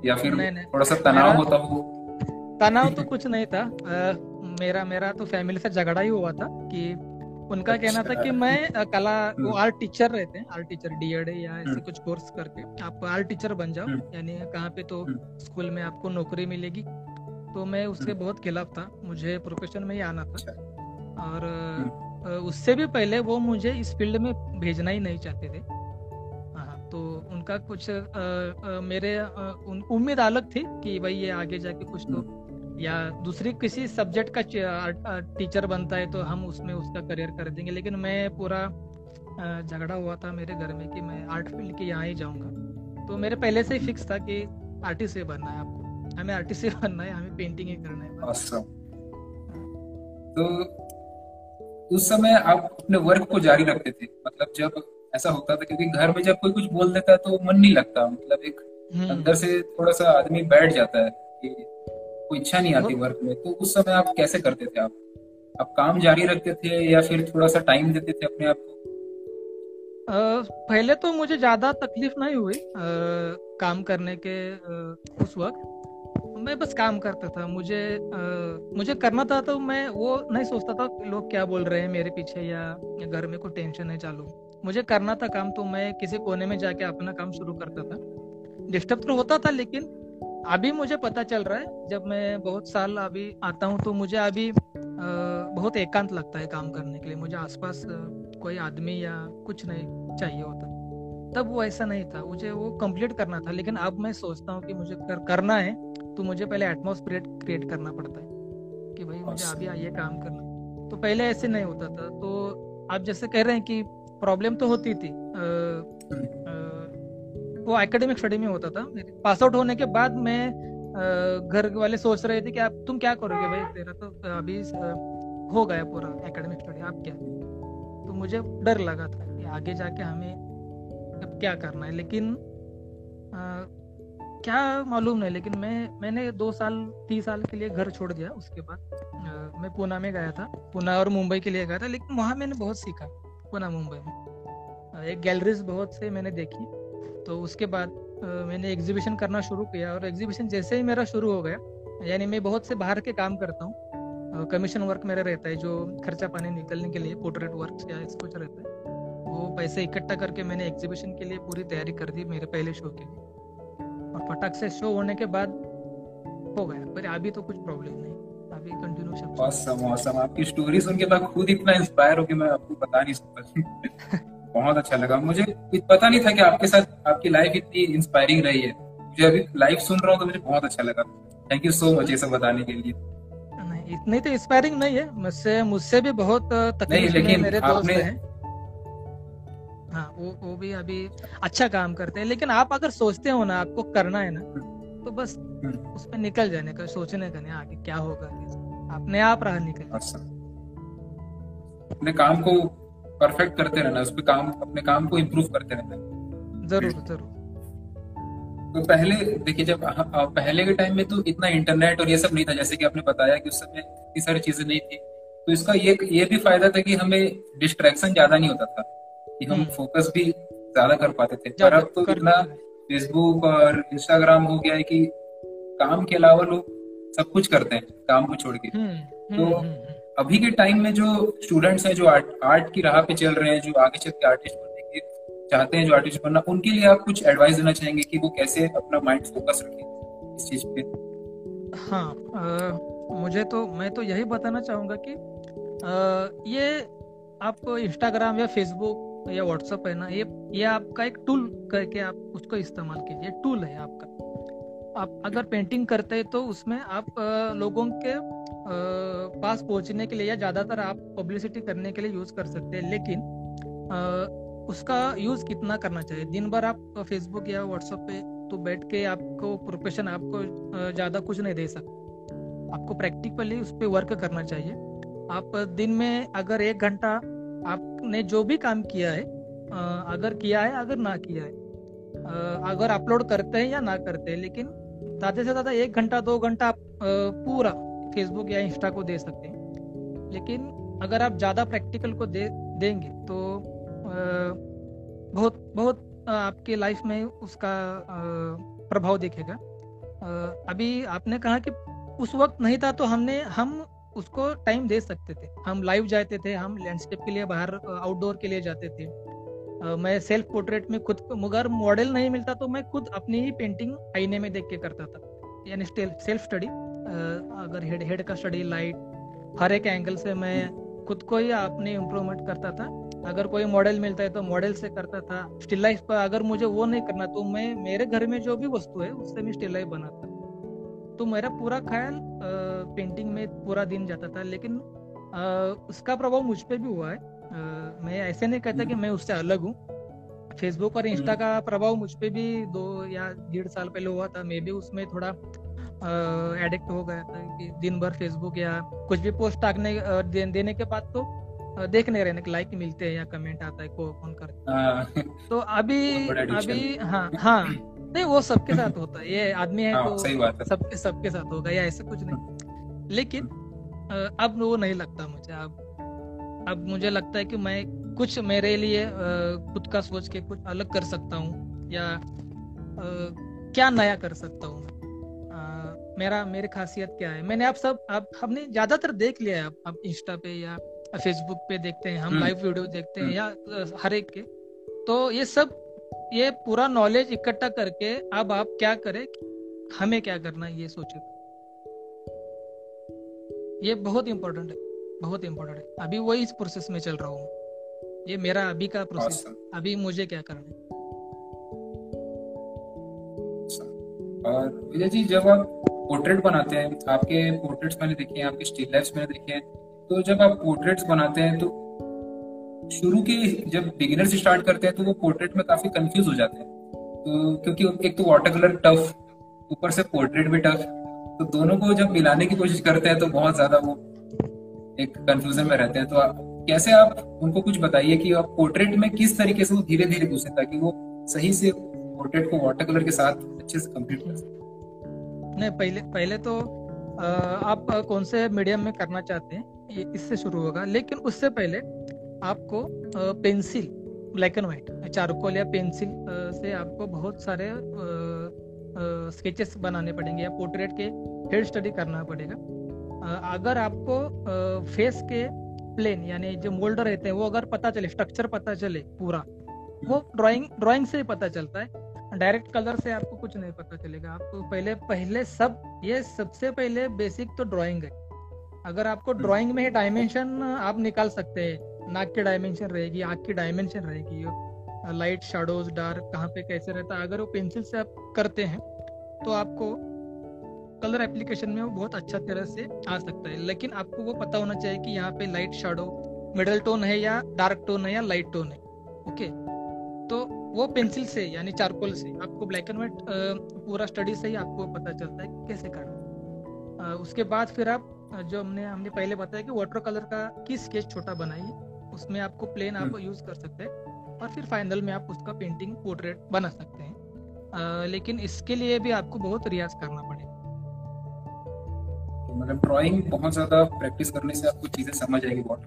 Speaker 1: या फिर नहीं, नहीं, थोड़ा सा तनाव होता हो?
Speaker 2: तनाव तो कुछ नहीं था। आ, मेरा मेरा तो फैमिली से झगड़ा ही हुआ था कि उनका अच्छा। कहना था कि मैं कला वो आर्ट हम्म। टीचर रहते हैं आर्ट टीचर डीएड या ऐसे हम्म। कुछ कोर्स करके। आप आर्ट टीचर बन जाओ हम्म। यानी कहाँ पे तो स्कूल में आपको नौकरी मिलेगी। तो मैं उसके बहुत खिलाफ था। मुझे प्रोफेशन में ही आना था। अच्छा। और उससे भी पहले वो मुझे इस फ़ील्ड में भेजना ही नहीं चाहते थे। हाँ तो उनका कुछ आ, आ, मेरे उम्मीद अलग थी कि भाई ये आगे जाके कुछ तो या दूसरी किसी सब्जेक्ट का टीचर बनता है तो हम उसमें उसका करियर कर देंगे। लेकिन मैं पूरा झगड़ा हुआ था मेरे घर में कि मैं आर्ट फ़ील्ड के यहाँ ही जाऊँगा। तो मेरे पहले से ही फिक्स था कि आर्टिस्ट ही बनना है आपको। हमें आर्टिस्ट ही बनना है हमें पेंटिंग ही करना है
Speaker 1: awesome. तो उस समय आप अपने वर्क को जारी रखते थे। मतलब जब ऐसा होता था क्योंकि घर में जब कोई कुछ बोल देता है तो मन नहीं लगता। मतलब एक हम्म। अंदर से थोड़ा सा आदमी बैठ जाता है कि कोई इच्छा नहीं आती वर्क में। तो उस समय आप कैसे करते थे आप? आप काम जारी रखते थे या फिर थोड़ा सा टाइम देते थे अपने आप को?
Speaker 2: पहले तो मुझे ज़्यादा तकलीफ़ नहीं हुई आ, काम करने के आ, उस वक्त। मैं बस काम करता था मुझे आ, मुझे करना था तो मैं वो नहीं सोचता था लोग क्या बोल रहे हैं मेरे पीछे या, घर में कोई टेंशन है चालू। मुझे करना था काम तो मैं किसी कोने में जाके अपना काम शुरू करता था। डिस्टर्ब तो होता था लेकिन अभी मुझे पता चल रहा है जब मैं बहुत साल अभी आता हूँ तो मुझे अभी बहुत एकांत लगता है काम करने के लिए। मुझे आसपास कोई आदमी या कुछ नहीं चाहिए होता। तब वो ऐसा नहीं था मुझे वो कंप्लीट करना था लेकिन अब मैं सोचता हूँ कि मुझे कर, करना है। तो मुझे पहले एटमोसफियर क्रिएट करना पड़ता है कि भाई मुझे अभी आइए काम करना। तो पहले ऐसे नहीं होता था। तो आप जैसे कह रहे हैं कि प्रॉब्लम तो होती थी। आ, वो एकेडमिक स्टडी में होता था। पास आउट होने के बाद मैं घर वाले सोच रहे थे कि आप तुम क्या करोगे भाई? तेरा तो अभी हो गया पूरा एकेडमिक स्टडी आप क्या? तो मुझे डर लगा था कि आगे जाके हमें अब क्या करना है। लेकिन आ, क्या मालूम नहीं, लेकिन मैं, मैंने दो साल, तीन साल के लिए घर छोड़ दिया उसके बाद। मैं पूना में गया था। पूना और मुंबई के लिए गया था, लेकिन वहाँ मैंने बहुत सीखा पूना मुंबई में। एक गैलरीज बहुत से मैंने देखी। तो उसके बाद मैंने एग्जीबिशन करना शुरू किया और एग्जीबिशन जैसे ही मेरा शुरू हो गया, यानी मैं बहुत से बाहर के काम करता हूँ। कमीशन वर्क मेरा रहता है, जो खर्चा पानी निकलने के लिए पोर्ट्रेट वर्क या कुछ रहता है। वो पैसे इकट्ठा करके मैंने एग्जीबिशन के लिए पूरी तैयारी कर दी मेरे पहले शो के लिए। और फटाक से शो होने के बाद हो गया। पर अभी तो कुछ प्रॉब्लम नहीं। अभी कंटिन्यू
Speaker 1: awesome, awesome. आपकी स्टोरी सुन के मैं खुद इतना इंस्पायर हो कि मैं आपको बता नहीं सकता। बहुत अच्छा लगा। मुझे पता नहीं था कि आपके साथ आपकी लाइफ इतनी इंस्पायरिंग रही है। मुझे अभी लाइफ सुन रहा हूँ तो मुझे बहुत अच्छा लगा। थैंक यू सो मच ये सब बताने के लिए।
Speaker 2: नहीं इतनी तो इंस्पायरिंग नहीं है। मुझसे मुझसे भी बहुत तकलीफ़ लेकिन मेरे दोस्त हैं। हाँ वो वो भी अभी अच्छा काम करते हैं लेकिन आप अगर सोचते हो ना आपको करना है ना तो बस हम्म। उसमें निकल जाने का सोचने का नहीं आगे क्या होगा अपने आप रहा निकल
Speaker 1: अच्छा। अपने काम को परफेक्ट करते रहना उस पर काम अपने काम को इम्प्रूव करते रहना।
Speaker 2: ज़रूर ज़रूर।
Speaker 1: तो पहले देखिए जब पहले के टाइम में तो इतना इंटरनेट और ये सब नहीं था जैसे कि आपने बताया कि उस समय इतनी सारी चीज़ें नहीं थी। तो इसका ये ये भी फ़ायदा था कि हमें डिस्ट्रैक्शन ज़्यादा नहीं होता था। कि हम फोकस हम्म। भी ज़्यादा कर पाते थे। पर अब तो इतना फेसबुक और इंस्टाग्राम हो गया है कि काम के अलावा लोग सब कुछ करते हैं काम को छोड़ के। हम्म, तो हम्म, अभी के टाइम में जो स्टूडेंट्स हैं जो आर्ट आर्ट की राह पे चल रहे हैं जो आगे चल के आर्टिस्ट बनने के चाहते हैं जो आर्टिस्ट बनना उनके लिए आप कुछ एडवाइस देना चाहेंगे कि वो कैसे अपना माइंड फोकस रखें इस चीज़ पे?
Speaker 2: हाँ आ, मुझे तो मैं तो यही बताना चाहूँगा कि आ, ये आप इंस्टाग्राम या फेसबुक या व्हाट्सअप है ना, ये ये आपका एक टूल करके आप उसको इस्तेमाल कीजिए टूल है आपका। आप अगर पेंटिंग करते हैं तो उसमें आप लोगों के पास पहुँचने के लिए या ज़्यादातर आप पब्लिसिटी करने के लिए यूज़ कर सकते हैं, लेकिन उसका यूज़ कितना करना चाहिए? दिन भर आप फेसबुक या व्हाट्सएप पे तो बैठ के आपको प्रोफेशन आपको ज़्यादा कुछ नहीं दे सकते। आपको प्रैक्टिकली उस पर वर्क करना चाहिए। आप दिन में अगर एक घंटा आपने जो भी काम किया है अगर किया है, अगर ना किया है अगर अपलोड करते हैं या ना करते हैं, लेकिन ज़्यादा से ज़्यादा एक घंटा, दो घंटा आप पूरा फेसबुक या इंस्टा को दे सकते हैं। लेकिन अगर आप ज़्यादा प्रैक्टिकल को दे, देंगे तो बहुत बहुत आपके लाइफ में उसका प्रभाव दिखेगा। अभी आपने कहा कि उस वक्त नहीं था तो हमने, हम उसको टाइम दे सकते थे। हम लाइव जाते थे, हम लैंडस्केप के लिए, बाहर आउटडोर के लिए जाते थे। मैं सेल्फ पोर्ट्रेट में खुद मगर मॉडल नहीं मिलता तो मैं खुद अपनी ही पेंटिंग आईने में देख के करता था। यानी सेल्फ स्टडी अगर हेड हेड का स्टडी लाइट हर एक एंगल से मैं खुद को ही अपने इम्प्रूवमेंट करता था। अगर कोई मॉडल मिलता है तो मॉडल से करता था। स्टिल लाइफ पर अगर मुझे वो नहीं करना तो मैं, मेरे घर में जो भी वस्तु है, उससे मैं स्टिल लाइफ बनाता। तो मेरा पूरा ख्याल पेंटिंग में पूरा दिन जाता था लेकिन आ, उसका प्रभाव मुझ पर भी हुआ है। आ, मैं ऐसे नहीं कहता कि मैं उससे अलग हूँ। फेसबुक और इंस्टा का प्रभाव मुझ पर भी दो या डेढ़ साल पहले हुआ था। मैं भी उसमें थोड़ा एडिक्ट हो गया था कि दिन भर फेसबुक या कुछ भी पोस्ट टाकने दे, देने के बाद तो देखने रहने के लाइक मिलते हैं या कमेंट आता है को कौन करता है। तो अभी अभी हाँ हाँ। नहीं वो सबके साथ होता है। ये आदमी है हाँ, तो सबके सबके साथ होगा या ऐसा कुछ नहीं। लेकिन अब वो नहीं लगता मुझे। अब अब मुझे लगता है कि मैं कुछ मेरे लिए खुद का सोच के कुछ अलग कर सकता हूँ या आ, क्या नया कर सकता हूँ मेरा मेरी खासियत क्या है? मैंने आप सब आप हमने ज़्यादातर देख लिया है। आप इंस्टा पे या फेसबुक पे देखते हैं हम लाइव हम्म। वीडियो देखते हैं हम्म। या हर एक के। तो ये सब ये पूरा नॉलेज इकट्ठा करके अब आप क्या करें? हमें क्या करना है ये सोचे। ये बहुत इंपॉर्टेंट है बहुत इंपॉर्टेंट है। अभी वही इस प्रोसेस में चल रहा हूँ। ये मेरा अभी का प्रोसेस अभी मुझे क्या करना है?
Speaker 1: विजय जी जब आप पोर्ट्रेट बनाते हैं आपके पोर्ट्रेट्स मैंने देखे हैं आपके स्टिल लाइफ्स मैंने देखे हैं तो जब आप पोर्ट्रेट्स बनाते हैं तो शुरू के जब बिगिनर से स्टार्ट करते हैं तो वो पोर्ट्रेट में काफ़ी कंफ्यूज हो जाते हैं। तो क्योंकि एक तो वाटर कलर टफ ऊपर से पोर्ट्रेट भी टफ तो दोनों को जब मिलाने की कोशिश करते हैं तो बहुत ज़्यादा वो एक कंफ्यूजन में रहते हैं। तो आप कैसे आप उनको कुछ बताइए कि आप पोर्ट्रेट में किस तरीके से वो धीरे धीरे घुसे, ताकि वो सही से पोर्ट्रेट को वाटर कलर के साथ अच्छे से कंप्लीट कर सके?
Speaker 2: नहीं, पहले पहले तो आप कौन से मीडियम में करना चाहते हैं इससे शुरू होगा। लेकिन उससे पहले आपको pencil black and white charcoal या पेंसिल से आपको बहुत सारे स्केचेस बनाने पड़ेंगे या पोर्ट्रेट के हेड स्टडी करना पड़ेगा। अगर आपको फेस के प्लेन यानी जो मोल्डर रहते हैं, वो अगर पता चले स्ट्रक्चर पता चले पूरा, वो ड्राइंग ड्राइंग से ही पता चलता है। डायरेक्ट कलर से आपको कुछ नहीं पता चलेगा। आपको पहले पहले सब, ये सबसे पहले बेसिक तो ड्राइंग है। अगर आपको ड्राइंग में ही डायमेंशन आप निकाल सकते हैं नाक की डायमेंशन रहेगी, आँख की डायमेंशन रहेगी लाइट शेडोज डार्क कहाँ पे कैसे रहता है? अगर वो पेंसिल से आप करते हैं तो आपको कलर एप्लीकेशन में वो बहुत अच्छा तरह से आ सकता है। लेकिन आपको वो पता होना चाहिए कि यहाँ पे लाइट शेडो मिडल टोन है या डार्क टोन है या लाइट टोन है ओके तो वो पेंसिल से, यानी चारकोल से आपको ब्लैक एंड व्हाइट पूरा स्टडी से ही आपको पता चलता है कैसे करना उसके बाद फिर आप, जो हमने हमने पहले बताया कि वाटर कलर का किस स्केच छोटा बनाइए उसमें आपको प्लेन आप यूज़ हम्म। कर सकते हैं और फिर फाइनल में आप उसका पेंटिंग पोर्ट्रेट बना सकते हैं। आ, लेकिन इसके लिए भी आपको बहुत रियाज करना पड़ेगा।
Speaker 1: मतलब ड्राइंग बहुत ज़्यादा प्रैक्टिस करने से आपको चीज़ें समझ आएगी
Speaker 2: बहुत।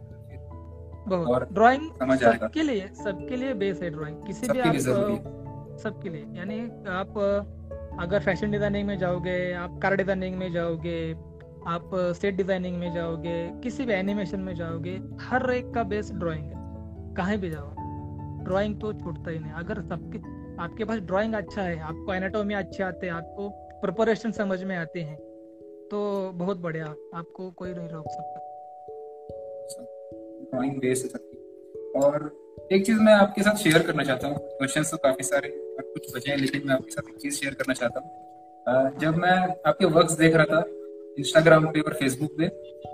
Speaker 2: ड्राइंग सबके लिए सबके लिए बेस है ड्राइंग किसी भी आप सबके लिए। यानी आप अगर फ़ैशन डिज़ाइनिंग में जाओगे आप कार डिज़ाइनिंग में जाओगे आप सेट डिज़ाइनिंग में जाओगे, किसी भी एनिमेशन में जाओगे, हर एक का बेस ड्राइंग है। कहीं भी जाओ ड्राइंग तो छूटता ही नहीं। अगर सबके, आपके पास ड्राइंग अच्छा है, आपको एनाटोमी अच्छे आते हैं, आपको प्रिपरेशन समझ में आते हैं तो बहुत बढ़िया, आपको कोई नहीं रोक सकता।
Speaker 1: ड्राइंग बेस और एक चीज़ मैं आपके साथ शेयर करना चाहता हूँ। क्वेश्चन तो काफ़ी सारे कुछ बचे हैं, लेकिन मैं आपके साथ एक चीज़ शेयर करना चाहता हूँ। जब मैं आपके वर्क्स देख रहा था इंस्टाग्राम पे और फेसबुक पे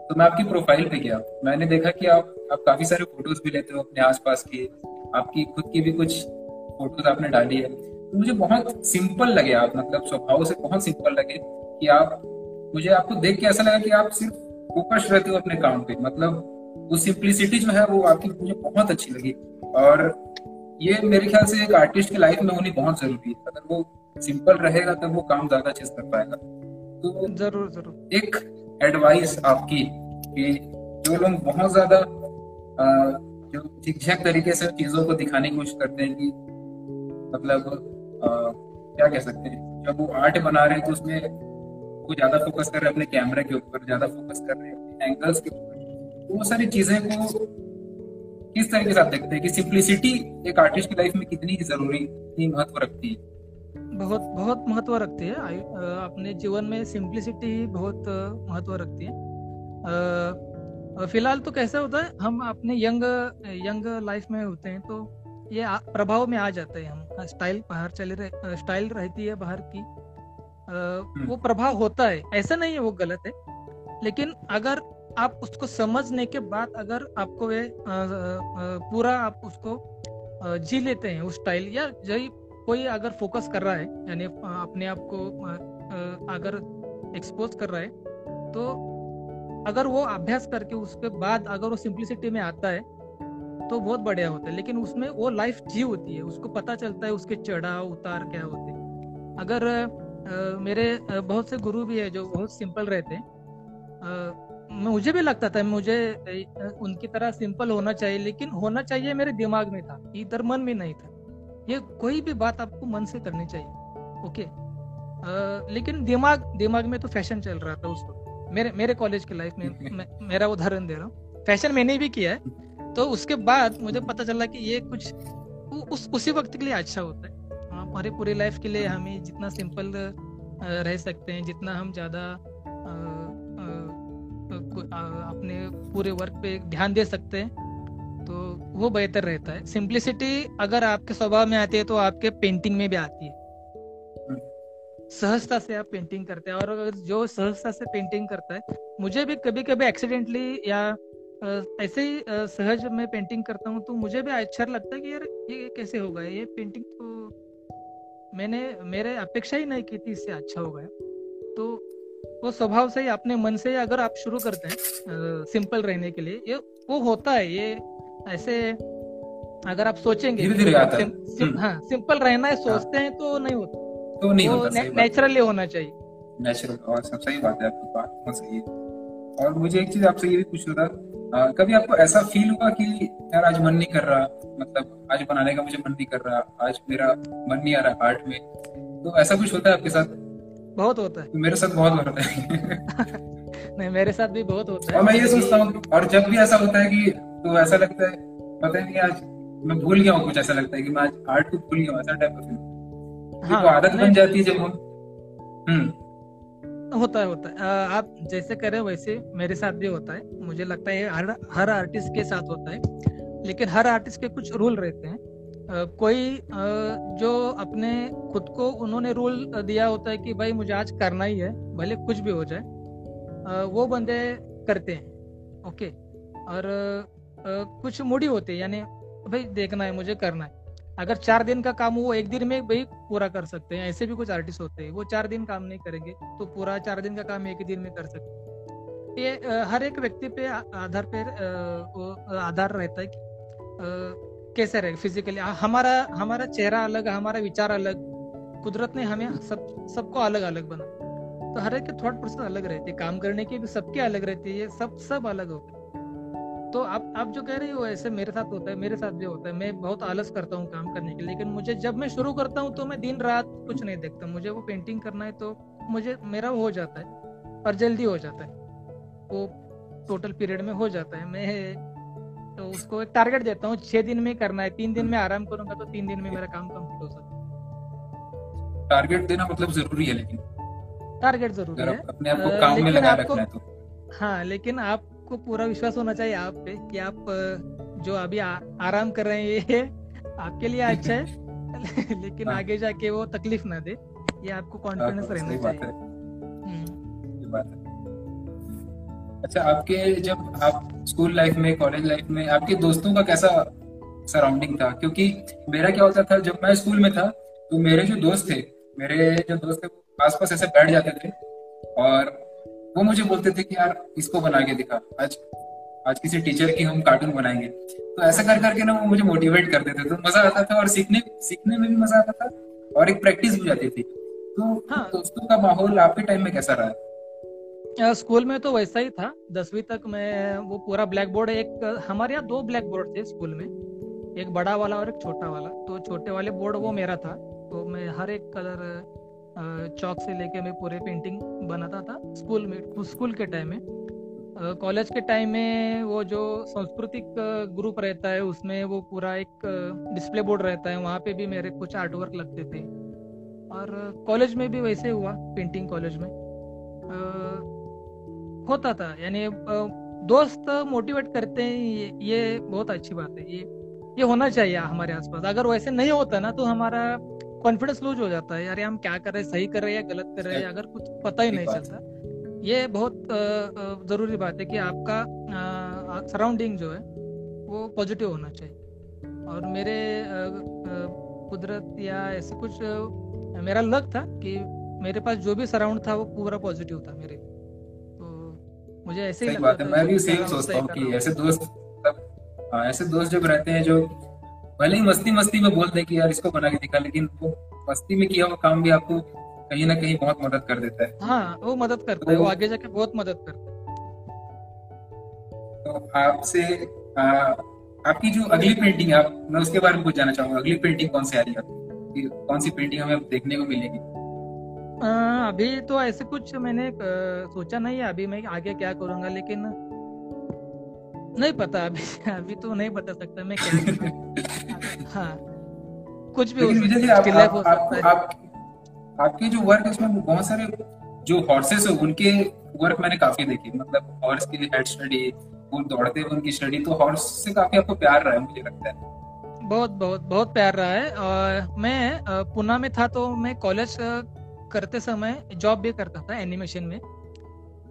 Speaker 1: तो मैं आपकी प्रोफ़ाइल पे गया। मैंने देखा कि आप आप काफ़ी सारे फ़ोटोज़ भी लेते हो अपने आसपास के, आपकी खुद की भी कुछ फ़ोटोज़ आपने डाली है। तो मुझे बहुत सिंपल लगे आप मतलब स्वभाव से बहुत सिंपल लगे कि आप, मुझे आपको देख के ऐसा लगा कि आप सिर्फ़ फोकस रहते हो अपने काम पे। मतलब वो सिंप्लिसिटी जो है, वो आपकी मुझे बहुत अच्छी लगी। और ये मेरे ख्याल से एक आर्टिस्ट की लाइफ में होनी बहुत ज़रूरी है। अगर वो सिंपल रहेगा, तब वो काम ज़्यादा अच्छे से कर पाएगा।
Speaker 2: तो ज़रूर ज़रूर।
Speaker 1: एक एडवाइस आपकी कि जो लोग बहुत ज़्यादा जो झिकझक तरीके से चीज़ों को दिखाने की कोशिश करते हैं कि मतलब क्या कह सकते हैं? जब वो आर्ट बना रहे हैं तो उसमें वो ज़्यादा फोकस कर रहे हैं अपने कैमरे के ऊपर, ज़्यादा फोकस कर रहे हैं एंगल्स के ऊपर। तो वो सारी चीज़ें को किस तरीके से आप देखते हैं कि सिंप्लिसिटी एक आर्टिस्ट की लाइफ में कितनी ज़रूरी महत्व रखती है?
Speaker 2: बहुत बहुत महत्व रखती है। अपने जीवन में सिंप्लिसिटी ही बहुत महत्व रखती है। फ़िलहाल तो कैसा होता है हम अपने यंग यंग लाइफ में होते हैं तो ये प्रभाव में आ जाते हैं हम। स्टाइल बाहर चले रहे स्टाइल रहती है बाहर की। हम्म। वो प्रभाव होता है। ऐसा नहीं है वो गलत है लेकिन अगर आप उसको समझने के बाद अगर आपको वे पूरा आप उसको जी लेते हैं उस स्टाइल या जही कोई अगर फोकस कर रहा है यानी अपने आप को अगर एक्सपोज कर रहा है तो अगर वो अभ्यास करके उसके बाद अगर वो सिंप्लिसिटी में आता है तो बहुत बढ़िया होता है। लेकिन उसमें वो लाइफ जी होती है उसको पता चलता है उसके चढ़ाव उतार क्या होते हैं। अगर आ, मेरे बहुत से गुरु भी है जो बहुत सिंपल रहते हैं मुझे भी लगता था मुझे उनकी तरह सिंपल होना चाहिए लेकिन होना चाहिए मेरे दिमाग में था इधर मन में नहीं था। ये कोई भी बात आपको मन से करनी चाहिए ओके? आ, लेकिन दिमाग दिमाग में तो फ़ैशन चल रहा था उसको मेरे मेरे कॉलेज की लाइफ में मे, मेरा उदाहरण दे रहा हूँ। फ़ैशन मैंने भी किया है। तो उसके बाद मुझे पता चला कि ये कुछ उ, उस उसी वक्त के लिए अच्छा होता है। हमारे पूरी लाइफ के लिए हमें जितना सिंपल रह सकते हैं जितना हम ज़्यादा अपने पूरे वर्क पे ध्यान दे सकते हैं तो वो बेहतर रहता है। सिंप्लिसिटी अगर आपके स्वभाव में आती है तो आपके पेंटिंग में भी आती है। सहजता से आप पेंटिंग करते हैं। और जो सहजता से पेंटिंग करता है, मुझे भी कभी कभी एक्सीडेंटली या ऐसे ही सहज में पेंटिंग करता हूँ तो मुझे भी अच्छा लगता है कि यार, ये कैसे होगा ये पेंटिंग तो मैंने, मेरे अपेक्षा ही नहीं की थी, इससे अच्छा होगा तो वो स्वभाव से ही अपने मन से अगर आप शुरू करते हैं सिंपल रहने के लिए, ये, वो होता है, ये ऐसे अगर आप सोचेंगे
Speaker 1: धीरे धीरे आता है।
Speaker 2: सिम, हाँ सिंपल रहना है सोचते हैं तो नहीं होता।
Speaker 1: तो नहीं तो होता
Speaker 2: नेचुरली होना चाहिए।
Speaker 1: नेचुरल और सब सही बात है आपकी बात बहुत सही है। और मुझे एक चीज़ आपसे ये भी पूछना था कभी आपको ऐसा फील हुआ कि यार आज मन नहीं कर रहा मतलब आज बनाने का मुझे मन नहीं कर रहा आज मेरा मन नहीं आ रहा आर्ट में? तो ऐसा कुछ होता है आपके साथ?
Speaker 2: बहुत होता है।
Speaker 1: मेरे साथ बहुत होता है।
Speaker 2: नहीं मेरे साथ भी बहुत होता है।
Speaker 1: और मैं ये सोचता हूँ और जब भी ऐसा होता है कि तो ऐसा लगता है पता नहीं आज मैं भूल गया हूँ कुछ ऐसा लगता है कि मैं आज आर्ट को भूल गया ऐसा टाइप का हाँ, तो आदत बन जाती है जब हम
Speaker 2: हम्म। होता है होता है। आप जैसे कह रहे हो वैसे मेरे साथ भी होता है। मुझे लगता है हर हर आर्टिस्ट के साथ होता है। लेकिन हर आर्टिस्ट के कुछ रूल रहते हैं। कोई जो अपने खुद को उन्होंने रूल दिया होता है कि भाई मुझे आज करना ही है भले कुछ भी हो जाए वो बंदे करते हैं। ओके और कुछ मुड़ी होते हैं, यानी भाई देखना है, मुझे करना है। अगर चार दिन का काम वो एक दिन में भाई पूरा कर सकते हैं, ऐसे भी कुछ आर्टिस्ट होते हैं, वो चार दिन काम नहीं करेंगे तो पूरा चार दिन का काम एक ही दिन में कर सकते हैं। ये हर एक व्यक्ति पे आधार पे आधार रहता है कि कैसे रहे फिजिकली हमारा हमारा चेहरा अलग, हमारा विचार अलग, कुदरत ने हमें सब, सबको अलग अलग बना तो हर एक के थॉट प्रोसेस अलग रहती है, काम करने की भी सबके अलग रहती है सब सब अलग होते तो आप आप जो कह रहे हो ऐसे मेरे साथ होता है मेरे साथ भी होता है। मैं बहुत आलस करता हूँ काम करने के लिए लेकिन मुझे जब मैं शुरू करता हूँ तो मैं दिन रात कुछ नहीं देखता। मुझे वो पेंटिंग करना है तो मुझे मेरा हो जाता है और जल्दी हो जाता है। वो टोटल पीरियड में हो जाता है। मैं तो उसको एक टारगेट देता हूँ छह दिन में करना है तीन दिन में आराम करूँगा तो तीन दिन में मेरा काम कंप्लीट हो सकता
Speaker 1: टारगेट देना मतलब ज़रूरी है लेकिन
Speaker 2: टारगेट ज़रूरी है।
Speaker 1: अपने आप को काम में लगा रखना है तो।
Speaker 2: हाँ लेकिन आपको पूरा विश्वास होना चाहिए आप पे कि आप जो अभी आ, आराम कर रहे हैं ये आपके लिए अच्छा है। लेकिन
Speaker 1: हाँ।
Speaker 2: आगे जाके वो तकलीफ़ ना दे। ये आपको कॉन्फिडेंस
Speaker 1: हाँ,
Speaker 2: रहना चाहिए।
Speaker 1: है।
Speaker 2: हम्म।
Speaker 1: बात है। अच्छा आपके जब आप स्कूल लाइफ में कॉलेज लाइफ में आपके दोस्तों का कैसा सराउंडिंग था? क्योंकि मेरा क्या होता था जब मैं स्कूल में था तो मेरे जो दोस्त थे मेरे जो दोस्त थे आसपास ऐसे बैठ जाते थे और वो मुझे बोलते थे कि यार इसको बना के दिखा। आज आज किसी टीचर की हम कार्टून बनाएँगे। तो ऐसा कर करके ना वो मुझे मोटिवेट करते थे। तो मज़ा आता था और सीखने सीखने में भी मज़ा आता था और एक प्रैक्टिस भी जाती थी। तो
Speaker 2: हाँ।
Speaker 1: दोस्तों का माहौल आपके टाइम में कैसा रहा?
Speaker 2: स्कूल में तो वैसा ही था। दसवीं तक मैं वो पूरा ब्लैक बोर्ड एक हमारे यहाँ दो ब्लैक बोर्ड थे स्कूल में। एक बड़ा वाला और एक छोटा वाला। तो छोटे वाले बोर्ड वो मेरा था। तो मैं हर एक कलर चौक से लेके मैं पूरे पेंटिंग बनाता था स्कूल में स्कूल के टाइम में। कॉलेज के टाइम में वो जो सांस्कृतिक ग्रुप रहता है उसमें वो पूरा एक डिस्प्ले बोर्ड रहता है वहाँ पे भी मेरे कुछ आर्ट वर्क लगते थे। और कॉलेज में भी वैसे हुआ पेंटिंग कॉलेज में। अ, होता था यानी दोस्त मोटिवेट करते हैं ये, ये बहुत अच्छी बात है ये ये होना चाहिए हमारे आसपास। अगर वैसे नहीं होता ना तो हमारा कॉन्फिडेंस लूज हो जाता है यार हम क्या कर रहे हैं सही कर रहे हैं या गलत कर रहे हैं अगर कुछ पता ही नहीं चलता। ये बहुत ज़रूरी बात है कि आपका सराउंडिंग जो है वो पॉजिटिव होना चाहिए। और मेरे कुदरत या ऐसे कुछ मेरा लक था कि मेरे पास जो भी सराउंड था वो पूरा पॉजिटिव था मेरे। तो मुझे ऐसे ही लगता
Speaker 1: बात है मैं भी सेम सोचता हूँ कि ऐसे दोस्त हाँ, ऐसे दोस्त जब रहते हैं जो भले ही मस्ती मस्ती में बोलते हैं कि यार इसको बना के दिखा लेकिन वो मस्ती में किया हुआ काम भी आपको कहीं ना कहीं बहुत मदद कर देता है
Speaker 2: हाँ वो मदद करता है वो
Speaker 1: तो-
Speaker 2: आगे जाके बहुत मदद करता है
Speaker 1: तो आपसे आपकी जो अगली पेंटिंग है आप मैं उसके बारे में कुछ जानना चाहूँगा अगली पेंटिंग कौन सी आ रही है आपकी? कौन सी पेंटिंग हमें देखने को मिलेगी
Speaker 2: अ, अभी तो ऐसे कुछ मैंने सोचा नहीं है अभी मैं आगे क्या करूँगा लेकिन नहीं पता अभी अभी तो नहीं बता सकता मैं क्या। हाँ कुछ भी हो
Speaker 1: विजय जी
Speaker 2: है
Speaker 1: आप,
Speaker 2: still life हो
Speaker 1: आप, आप, आप, आपके जो वर्क है उसमें बहुत सारे जो हॉर्सेस है उनके वर्क मैंने काफ़ी देखे। मतलब हॉर्स की हेड स्टडी वो दौड़ते हुए उनकी स्टडी तो हॉर्स से काफ़ी आपको प्यार रहा है मुझे लगता है।
Speaker 2: बहुत बहुत बहुत प्यार रहा है। और मैं पुणे में था तो मैं कॉलेज करते समय जॉब भी करता था एनिमेशन में।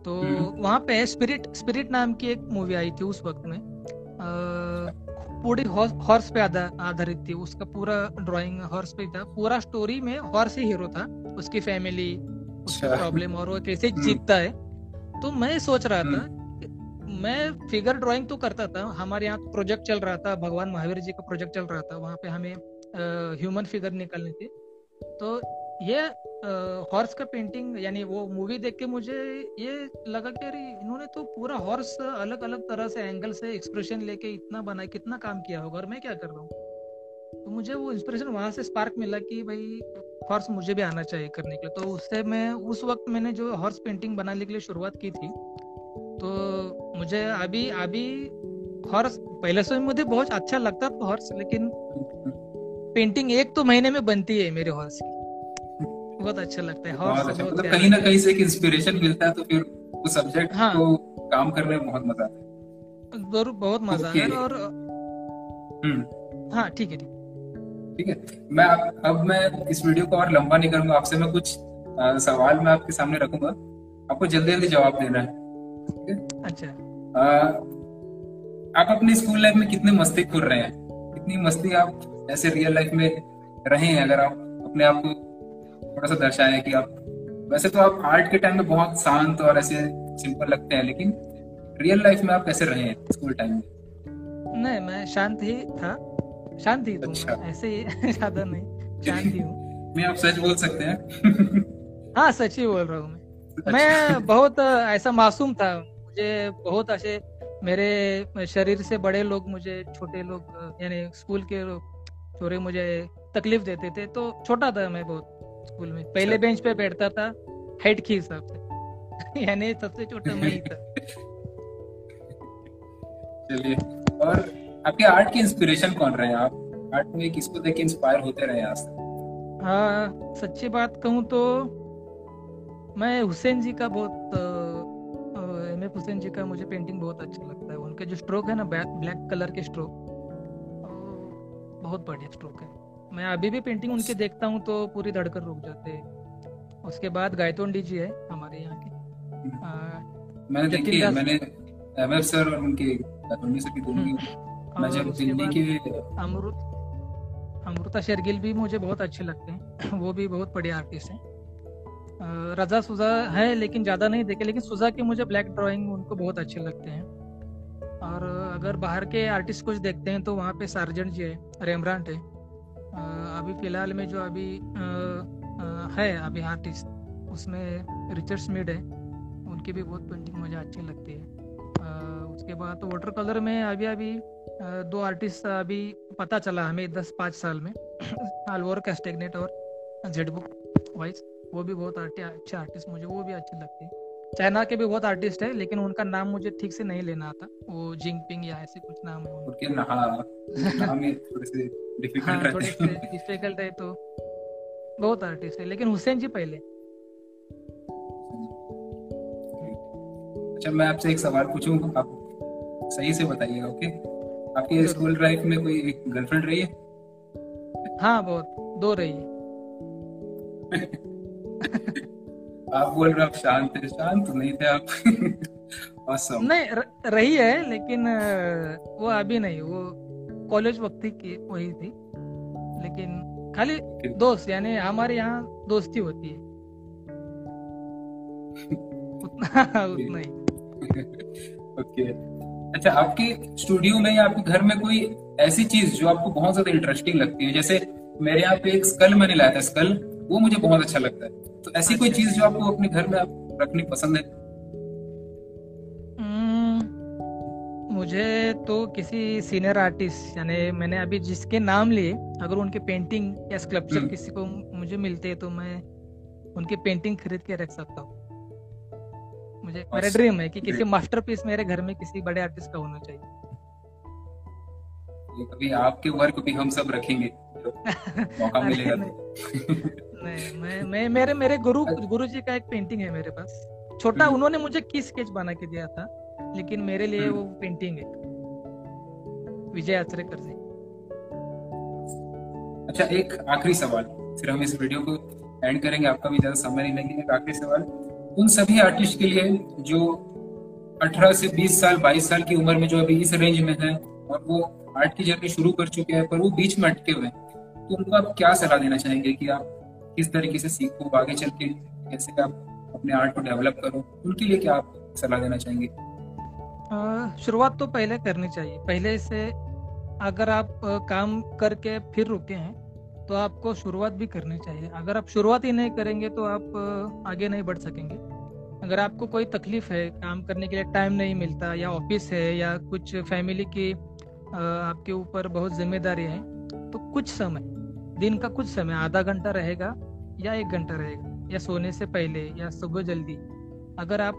Speaker 2: तो
Speaker 1: हम्म।
Speaker 2: वहाँ पे स्पिरिट स्पिरिट नाम की एक मूवी आई थी उस वक्त में। पूरी हॉर्स पे आधारित थी उसका पूरा ड्राइंग हॉर्स पे था पूरा स्टोरी में हॉर्स ही हीरो था उसकी फैमिली उसकी। प्रॉब्लम और वो कैसे। जीतता है तो मैं सोच रहा था। मैं फिगर ड्राइंग तो करता था हमारे यहाँ प्रोजेक्ट चल रहा था भगवान महावीर जी का प्रोजेक्ट चल रहा था वहाँ पे हमें ह्यूमन फिगर निकालनी थी तो ये हॉर्स का पेंटिंग यानी वो मूवी देख के मुझे ये लगा कि अरे इन्होंने तो पूरा हॉर्स अलग अलग तरह से एंगल से एक्सप्रेशन लेके इतना बना कितना काम किया होगा और मैं क्या कर रहा हूँ? तो मुझे वो इंस्पिरेशन वहाँ से स्पार्क मिला कि भाई हॉर्स मुझे भी आना चाहिए करने के लिए। तो उससे मैं उस वक्त मैंने जो हॉर्स पेंटिंग बनाने के लिए शुरुआत की थी तो मुझे अभी अभी हॉर्स पहले से मुझे बहुत अच्छा लगता था हॉर्स लेकिन पेंटिंग एक तो महीने में बनती है मेरे हॉर्स की। बहुत अच्छा लगता है
Speaker 1: बहुत
Speaker 2: हॉर्स
Speaker 1: अच्छा मतलब कहीं ना कहीं से एक इंस्पिरेशन मिलता है तो फिर उस सब्जेक्ट
Speaker 2: हाँ।
Speaker 1: को काम करने में बहुत मज़ा आता है।
Speaker 2: है। ज़रूर बहुत मज़ा
Speaker 1: Okay.
Speaker 2: आया और
Speaker 1: हम्म।
Speaker 2: हाँ ठीक है ठीक
Speaker 1: ठीक है। मैं अब मैं इस वीडियो को और लंबा नहीं करूँगा आपसे मैं कुछ सवाल मैं आपके सामने रखूँगा। आपको जल्दी जल्दी जवाब देना है।
Speaker 2: अच्छा।
Speaker 1: आप अपने स्कूल लाइफ में कितने मस्ती खुर रहे हैं? कितनी मस्ती आप ऐसे रियल लाइफ में रहे हैं अगर आप अपने आप को थोड़ा सा दर्शाएँ कि आप वैसे तो आप आर्ट के टाइम में बहुत शांत और ऐसे सिंपल लगते हैं लेकिन रियल लाइफ में आप कैसे रहे हैं स्कूल टाइम में?
Speaker 2: नहीं मैं शांत ही था। शांत ही
Speaker 1: अच्छा।
Speaker 2: ऐसे ही ज़्यादा नहीं। शांत ही हूँ।
Speaker 1: मैं आप सच बोल सकते हैं।
Speaker 2: हाँ सच ही बोल रहा हूँ मैं।
Speaker 1: अच्छा।
Speaker 2: मैं बहुत ऐसा मासूम था। मुझे बहुत ऐसे मेरे शरीर से बड़े लोग मुझे छोटे लोग यानी स्कूल के लोग छोरे मुझे तकलीफ़ देते थे तो छोटा था मैं बहुत। स्कूल में। पहले। बेंच पे बैठता था हाइट के हिसाब से। यानी सबसे छोटा मैं ही था।
Speaker 1: चलिए और आपके आर्ट के इंस्पिरेशन कौन रहे हैं? आप आर्ट में किसको देख के इंस्पायर होते रहे आज तक?
Speaker 2: हाँ सच्ची बात कहूँ तो मैं हुसैन जी का बहुत एम एफ़ हुसैन जी का मुझे पेंटिंग बहुत अच्छा लगता है। उनके जो स्ट्रोक है ना ब्लैक कलर के स्ट्रोक बहुत बढ़िया स्ट्रोक है। मैं अभी भी पेंटिंग उनके देखता हूँ तो पूरी धड़कन रुक जाते हैं। उसके बाद गायतोंडी जी है हमारे यहाँ के।
Speaker 1: हम्म। मैंने देखी है मैंने एमएफ सर और उनके गायतोंडी सर की दोनों की मैं जब दिल्ली
Speaker 2: बाद अमृत अमृता शेरगिल भी मुझे बहुत अच्छे लगते हैं। वो भी बहुत बढ़िया आर्टिस्ट हैं। रजा सुजा है लेकिन ज़्यादा नहीं देखे लेकिन सुजा के मुझे ब्लैक ड्राइंग उनको बहुत अच्छे लगते हैं। और अगर बाहर के आर्टिस्ट कुछ देखते हैं तो वहाँ पे सार्जेंट जी है रेमब्रांट है। अभी फ़िलहाल में जो अभी है, अभी आर्टिस्ट उसमें रिचर्ड स्मिड है। उनकी भी बहुत पेंटिंग मुझे अच्छी लगती है। उसके बाद तो वाटर कलर में अभी अभी दो आर्टिस्ट अभी पता चला हमें दस पाँच साल में। अलवर कैस्टेगनेट और जेड बुक वाइज वो भी बहुत अच्छे आर्टिस्ट मुझे, वो भी अच्छे लगते हैं। चाइना के भी बहुत आर्टिस्ट है लेकिन उनका नाम मुझे ठीक से नहीं लेना आता। वो जिंगपिंग या ऐसे कुछ नाम है। उनके
Speaker 1: हाँ, नाम थोड़े से
Speaker 2: हाँ
Speaker 1: डिफ़िकल्ट हैं।
Speaker 2: डिफ़िकल्ट है तो बहुत आर्टिस्ट है लेकिन हुसैन जी पहले।
Speaker 1: अच्छा मैं आपसे एक सवाल पूछूँ आप सही से बताइएगा ओके आपके स्कूल लाइफ में कोई गर्लफ्रेंड रही है?
Speaker 2: हाँ बहुत दो रही है।
Speaker 1: आप बोल रहे आप शांत थे शांत नहीं थे आप। Awesome.
Speaker 2: नहीं र, रही है लेकिन वो अभी नहीं वो कॉलेज वक्त की वही थी। लेकिन खाली दोस्त यानी हमारे यहाँ दोस्ती होती है। उतना उतना ही।
Speaker 1: ओके अच्छा आपके स्टूडियो में या आपके घर में कोई ऐसी चीज़ जो आपको बहुत ज़्यादा इंटरेस्टिंग लगती है? जैसे मेरे यहाँ पे एक स्कल मैंने लाया था स्कल वो मुझे बहुत अच्छा लगता है। तो ऐसी अच्छा। कोई
Speaker 2: अच्छा।
Speaker 1: चीज़ जो आपको अपने घर में आप रखनी पसंद है?
Speaker 2: हम्म, मुझे तो किसी सीनियर आर्टिस्ट यानी मैंने अभी जिसके नाम लिए अगर उनके पेंटिंग या स्कल्पचर
Speaker 1: हम्म।
Speaker 2: किसी को मुझे मिलते हैं तो मैं उनकी पेंटिंग खरीद के रख सकता हूँ। मुझे मेरा ड्रीम है कि किसी मास्टरपीस मेरे घर में किसी बड़े आर्टिस्ट का होना चाहिए।
Speaker 1: ये कभी आपके वर्क भी हम सब रखेंगे तो मौका मिलेगा
Speaker 2: नहीं, मैं मैं मेरे मेरे गुरु गुरु जी का एक पेंटिंग है मेरे पास छोटा
Speaker 1: हम्म।
Speaker 2: उन्होंने मुझे की स्केच बना के दिया था लेकिन मेरे लिए
Speaker 1: हम्म।
Speaker 2: वो पेंटिंग है विजय आचरेकर जी
Speaker 1: अच्छा एक आखिरी सवाल फिर हम इस वीडियो को एंड करेंगे आपका भी ज़्यादा समय नहीं लगेगा एक आखिरी सवाल उन सभी आर्टिस्ट के लिए जो 18 से 20 साल 22 साल की उम्र में जो अभी इस रेंज में है और वो आर्ट की जर्नी शुरू कर चुके हैं पर वो बीच में अटके हुए हैं तो उनको आप क्या सलाह देना चाहेंगे कि आप किस तरीके से सीखो, आगे चल के कैसे आप अपने आर्ट को डेवलप करो, उनके लिए क्या आप सलाह देना चाहेंगे?
Speaker 2: शुरुआत तो पहले करनी चाहिए। पहले से अगर आप काम करके फिर रुके हैं तो आपको शुरुआत भी करनी चाहिए। अगर आप शुरुआत ही नहीं करेंगे तो आप आगे नहीं बढ़ सकेंगे। अगर आपको कोई तकलीफ़ है, काम करने के लिए टाइम नहीं मिलता, या ऑफ़िस है, या कुछ फैमिली की आपके ऊपर बहुत ज़िम्मेदारी है तो कुछ समय दिन का कुछ समय आधा घंटा रहेगा या एक घंटा रहेगा, या सोने से पहले या सुबह जल्दी। अगर आप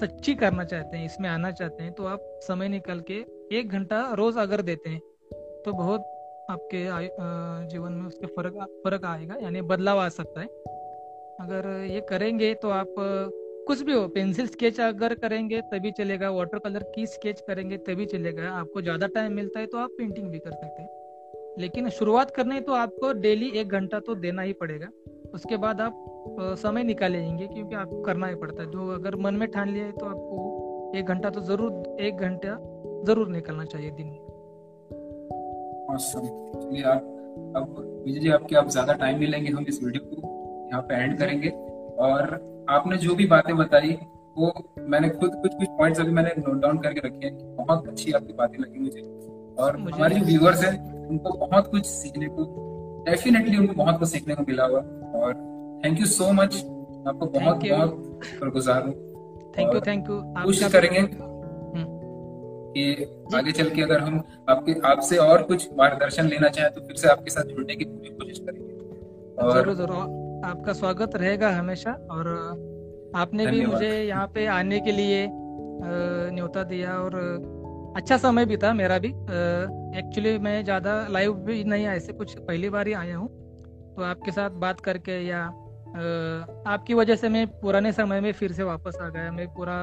Speaker 2: सच्ची करना चाहते हैं, इसमें आना चाहते हैं तो आप समय निकल के एक घंटा रोज अगर देते हैं तो बहुत आपके जीवन में उसके फ़र्क फ़र्क आएगा, यानी बदलाव आ सकता है। अगर ये करेंगे तो आप कुछ भी हो, पेंसिल स्केच अगर करेंगे, तभी चलेगा, वाटर कलर की स्केच करेंगे, तभी चलेगा। आपको ज़्यादा टाइम मिलता है तो आप पेंटिंग भी कर सकते हैं। लेकिन शुरुआत करनी तो आपको डेली एक घंटा तो देना ही पड़ेगा। उसके बाद आप समय निकालेंगे क्योंकि आपको करना ही पड़ता है। जो अगर मन में ठान लिया है तो आपको एक घंटा तो ज़रूर एक घंटा ज़रूर निकलना चाहिए दिन में।
Speaker 1: चलिए आप अब विजय जी आपके आप ज़्यादा टाइम नहीं लेंगे हम इस वीडियो को यहाँ पे एंड करेंगे। और आपने जो भी बातें बताई वो मैंने खुद कुछ कुछ पॉइंट्स अभी मैंने नोट डाउन करके रखे हैं बहुत अच्छी आपकी बातें लगी मुझे। और हमारे जो। व्यूअर्स हैं उनको बहुत कुछ सीखने को डेफिनेटली उनको बहुत कुछ सीखने को मिला होगा और थैंक यू सो मच आपको बहुत. बहुत शुक्रगुजार हूँ।
Speaker 2: थैंक यू थैंक यू
Speaker 1: कोशिश करेंगे कि आगे चल के अगर हम आपके आपसे और कुछ मार्गदर्शन लेना चाहें तो फिर से आपके साथ जुड़ने की पूरी कोशिश करेंगे।
Speaker 2: ज़रूर
Speaker 1: और
Speaker 2: ज़रूर आपका स्वागत रहेगा हमेशा। और आपने भी मुझे यहाँ पे आने के लिए न्योता दिया और अच्छा समय भी था मेरा भी। एक्चुअली मैं ज़्यादा लाइव भी नहीं ऐसे कुछ पहली बार ही आया हूँ। तो आपके साथ बात करके या अ, आपकी वजह से मैं पुराने समय में फिर से वापस आ गया। मैं पूरा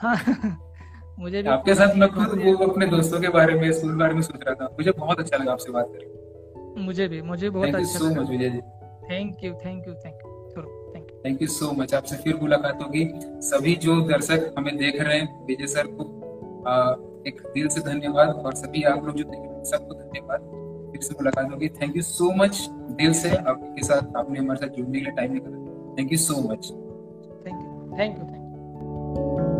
Speaker 2: हाँ मुझे भी
Speaker 1: आपके साथ मैं खुद वो अपने दोस्तों के बारे में स्कूल बारे में सोच रहा था। मुझे बहुत अच्छा लगा आपसे बात करके।
Speaker 2: मुझे भी मुझे बहुत
Speaker 1: थैंक यू
Speaker 2: अच्छा
Speaker 1: so much Vijay ji.
Speaker 2: Thank you thank you thank you thank you
Speaker 1: thank you so much आपसे फिर मुलाकात होगी। सभी जो दर्शक हमें देख रहे हैं विजय सर को आ, एक दिल से धन्यवाद और सभी आप लोग जो देख रहे हैं, सबको धन्यवाद। फिर से मुलाकात होगी। थैंक यू सो मच दिल से आपके साथ आपने हमारे साथ जुड़ने के लिए टाइम निकाला। Thank you so much
Speaker 2: thank you thank you thank you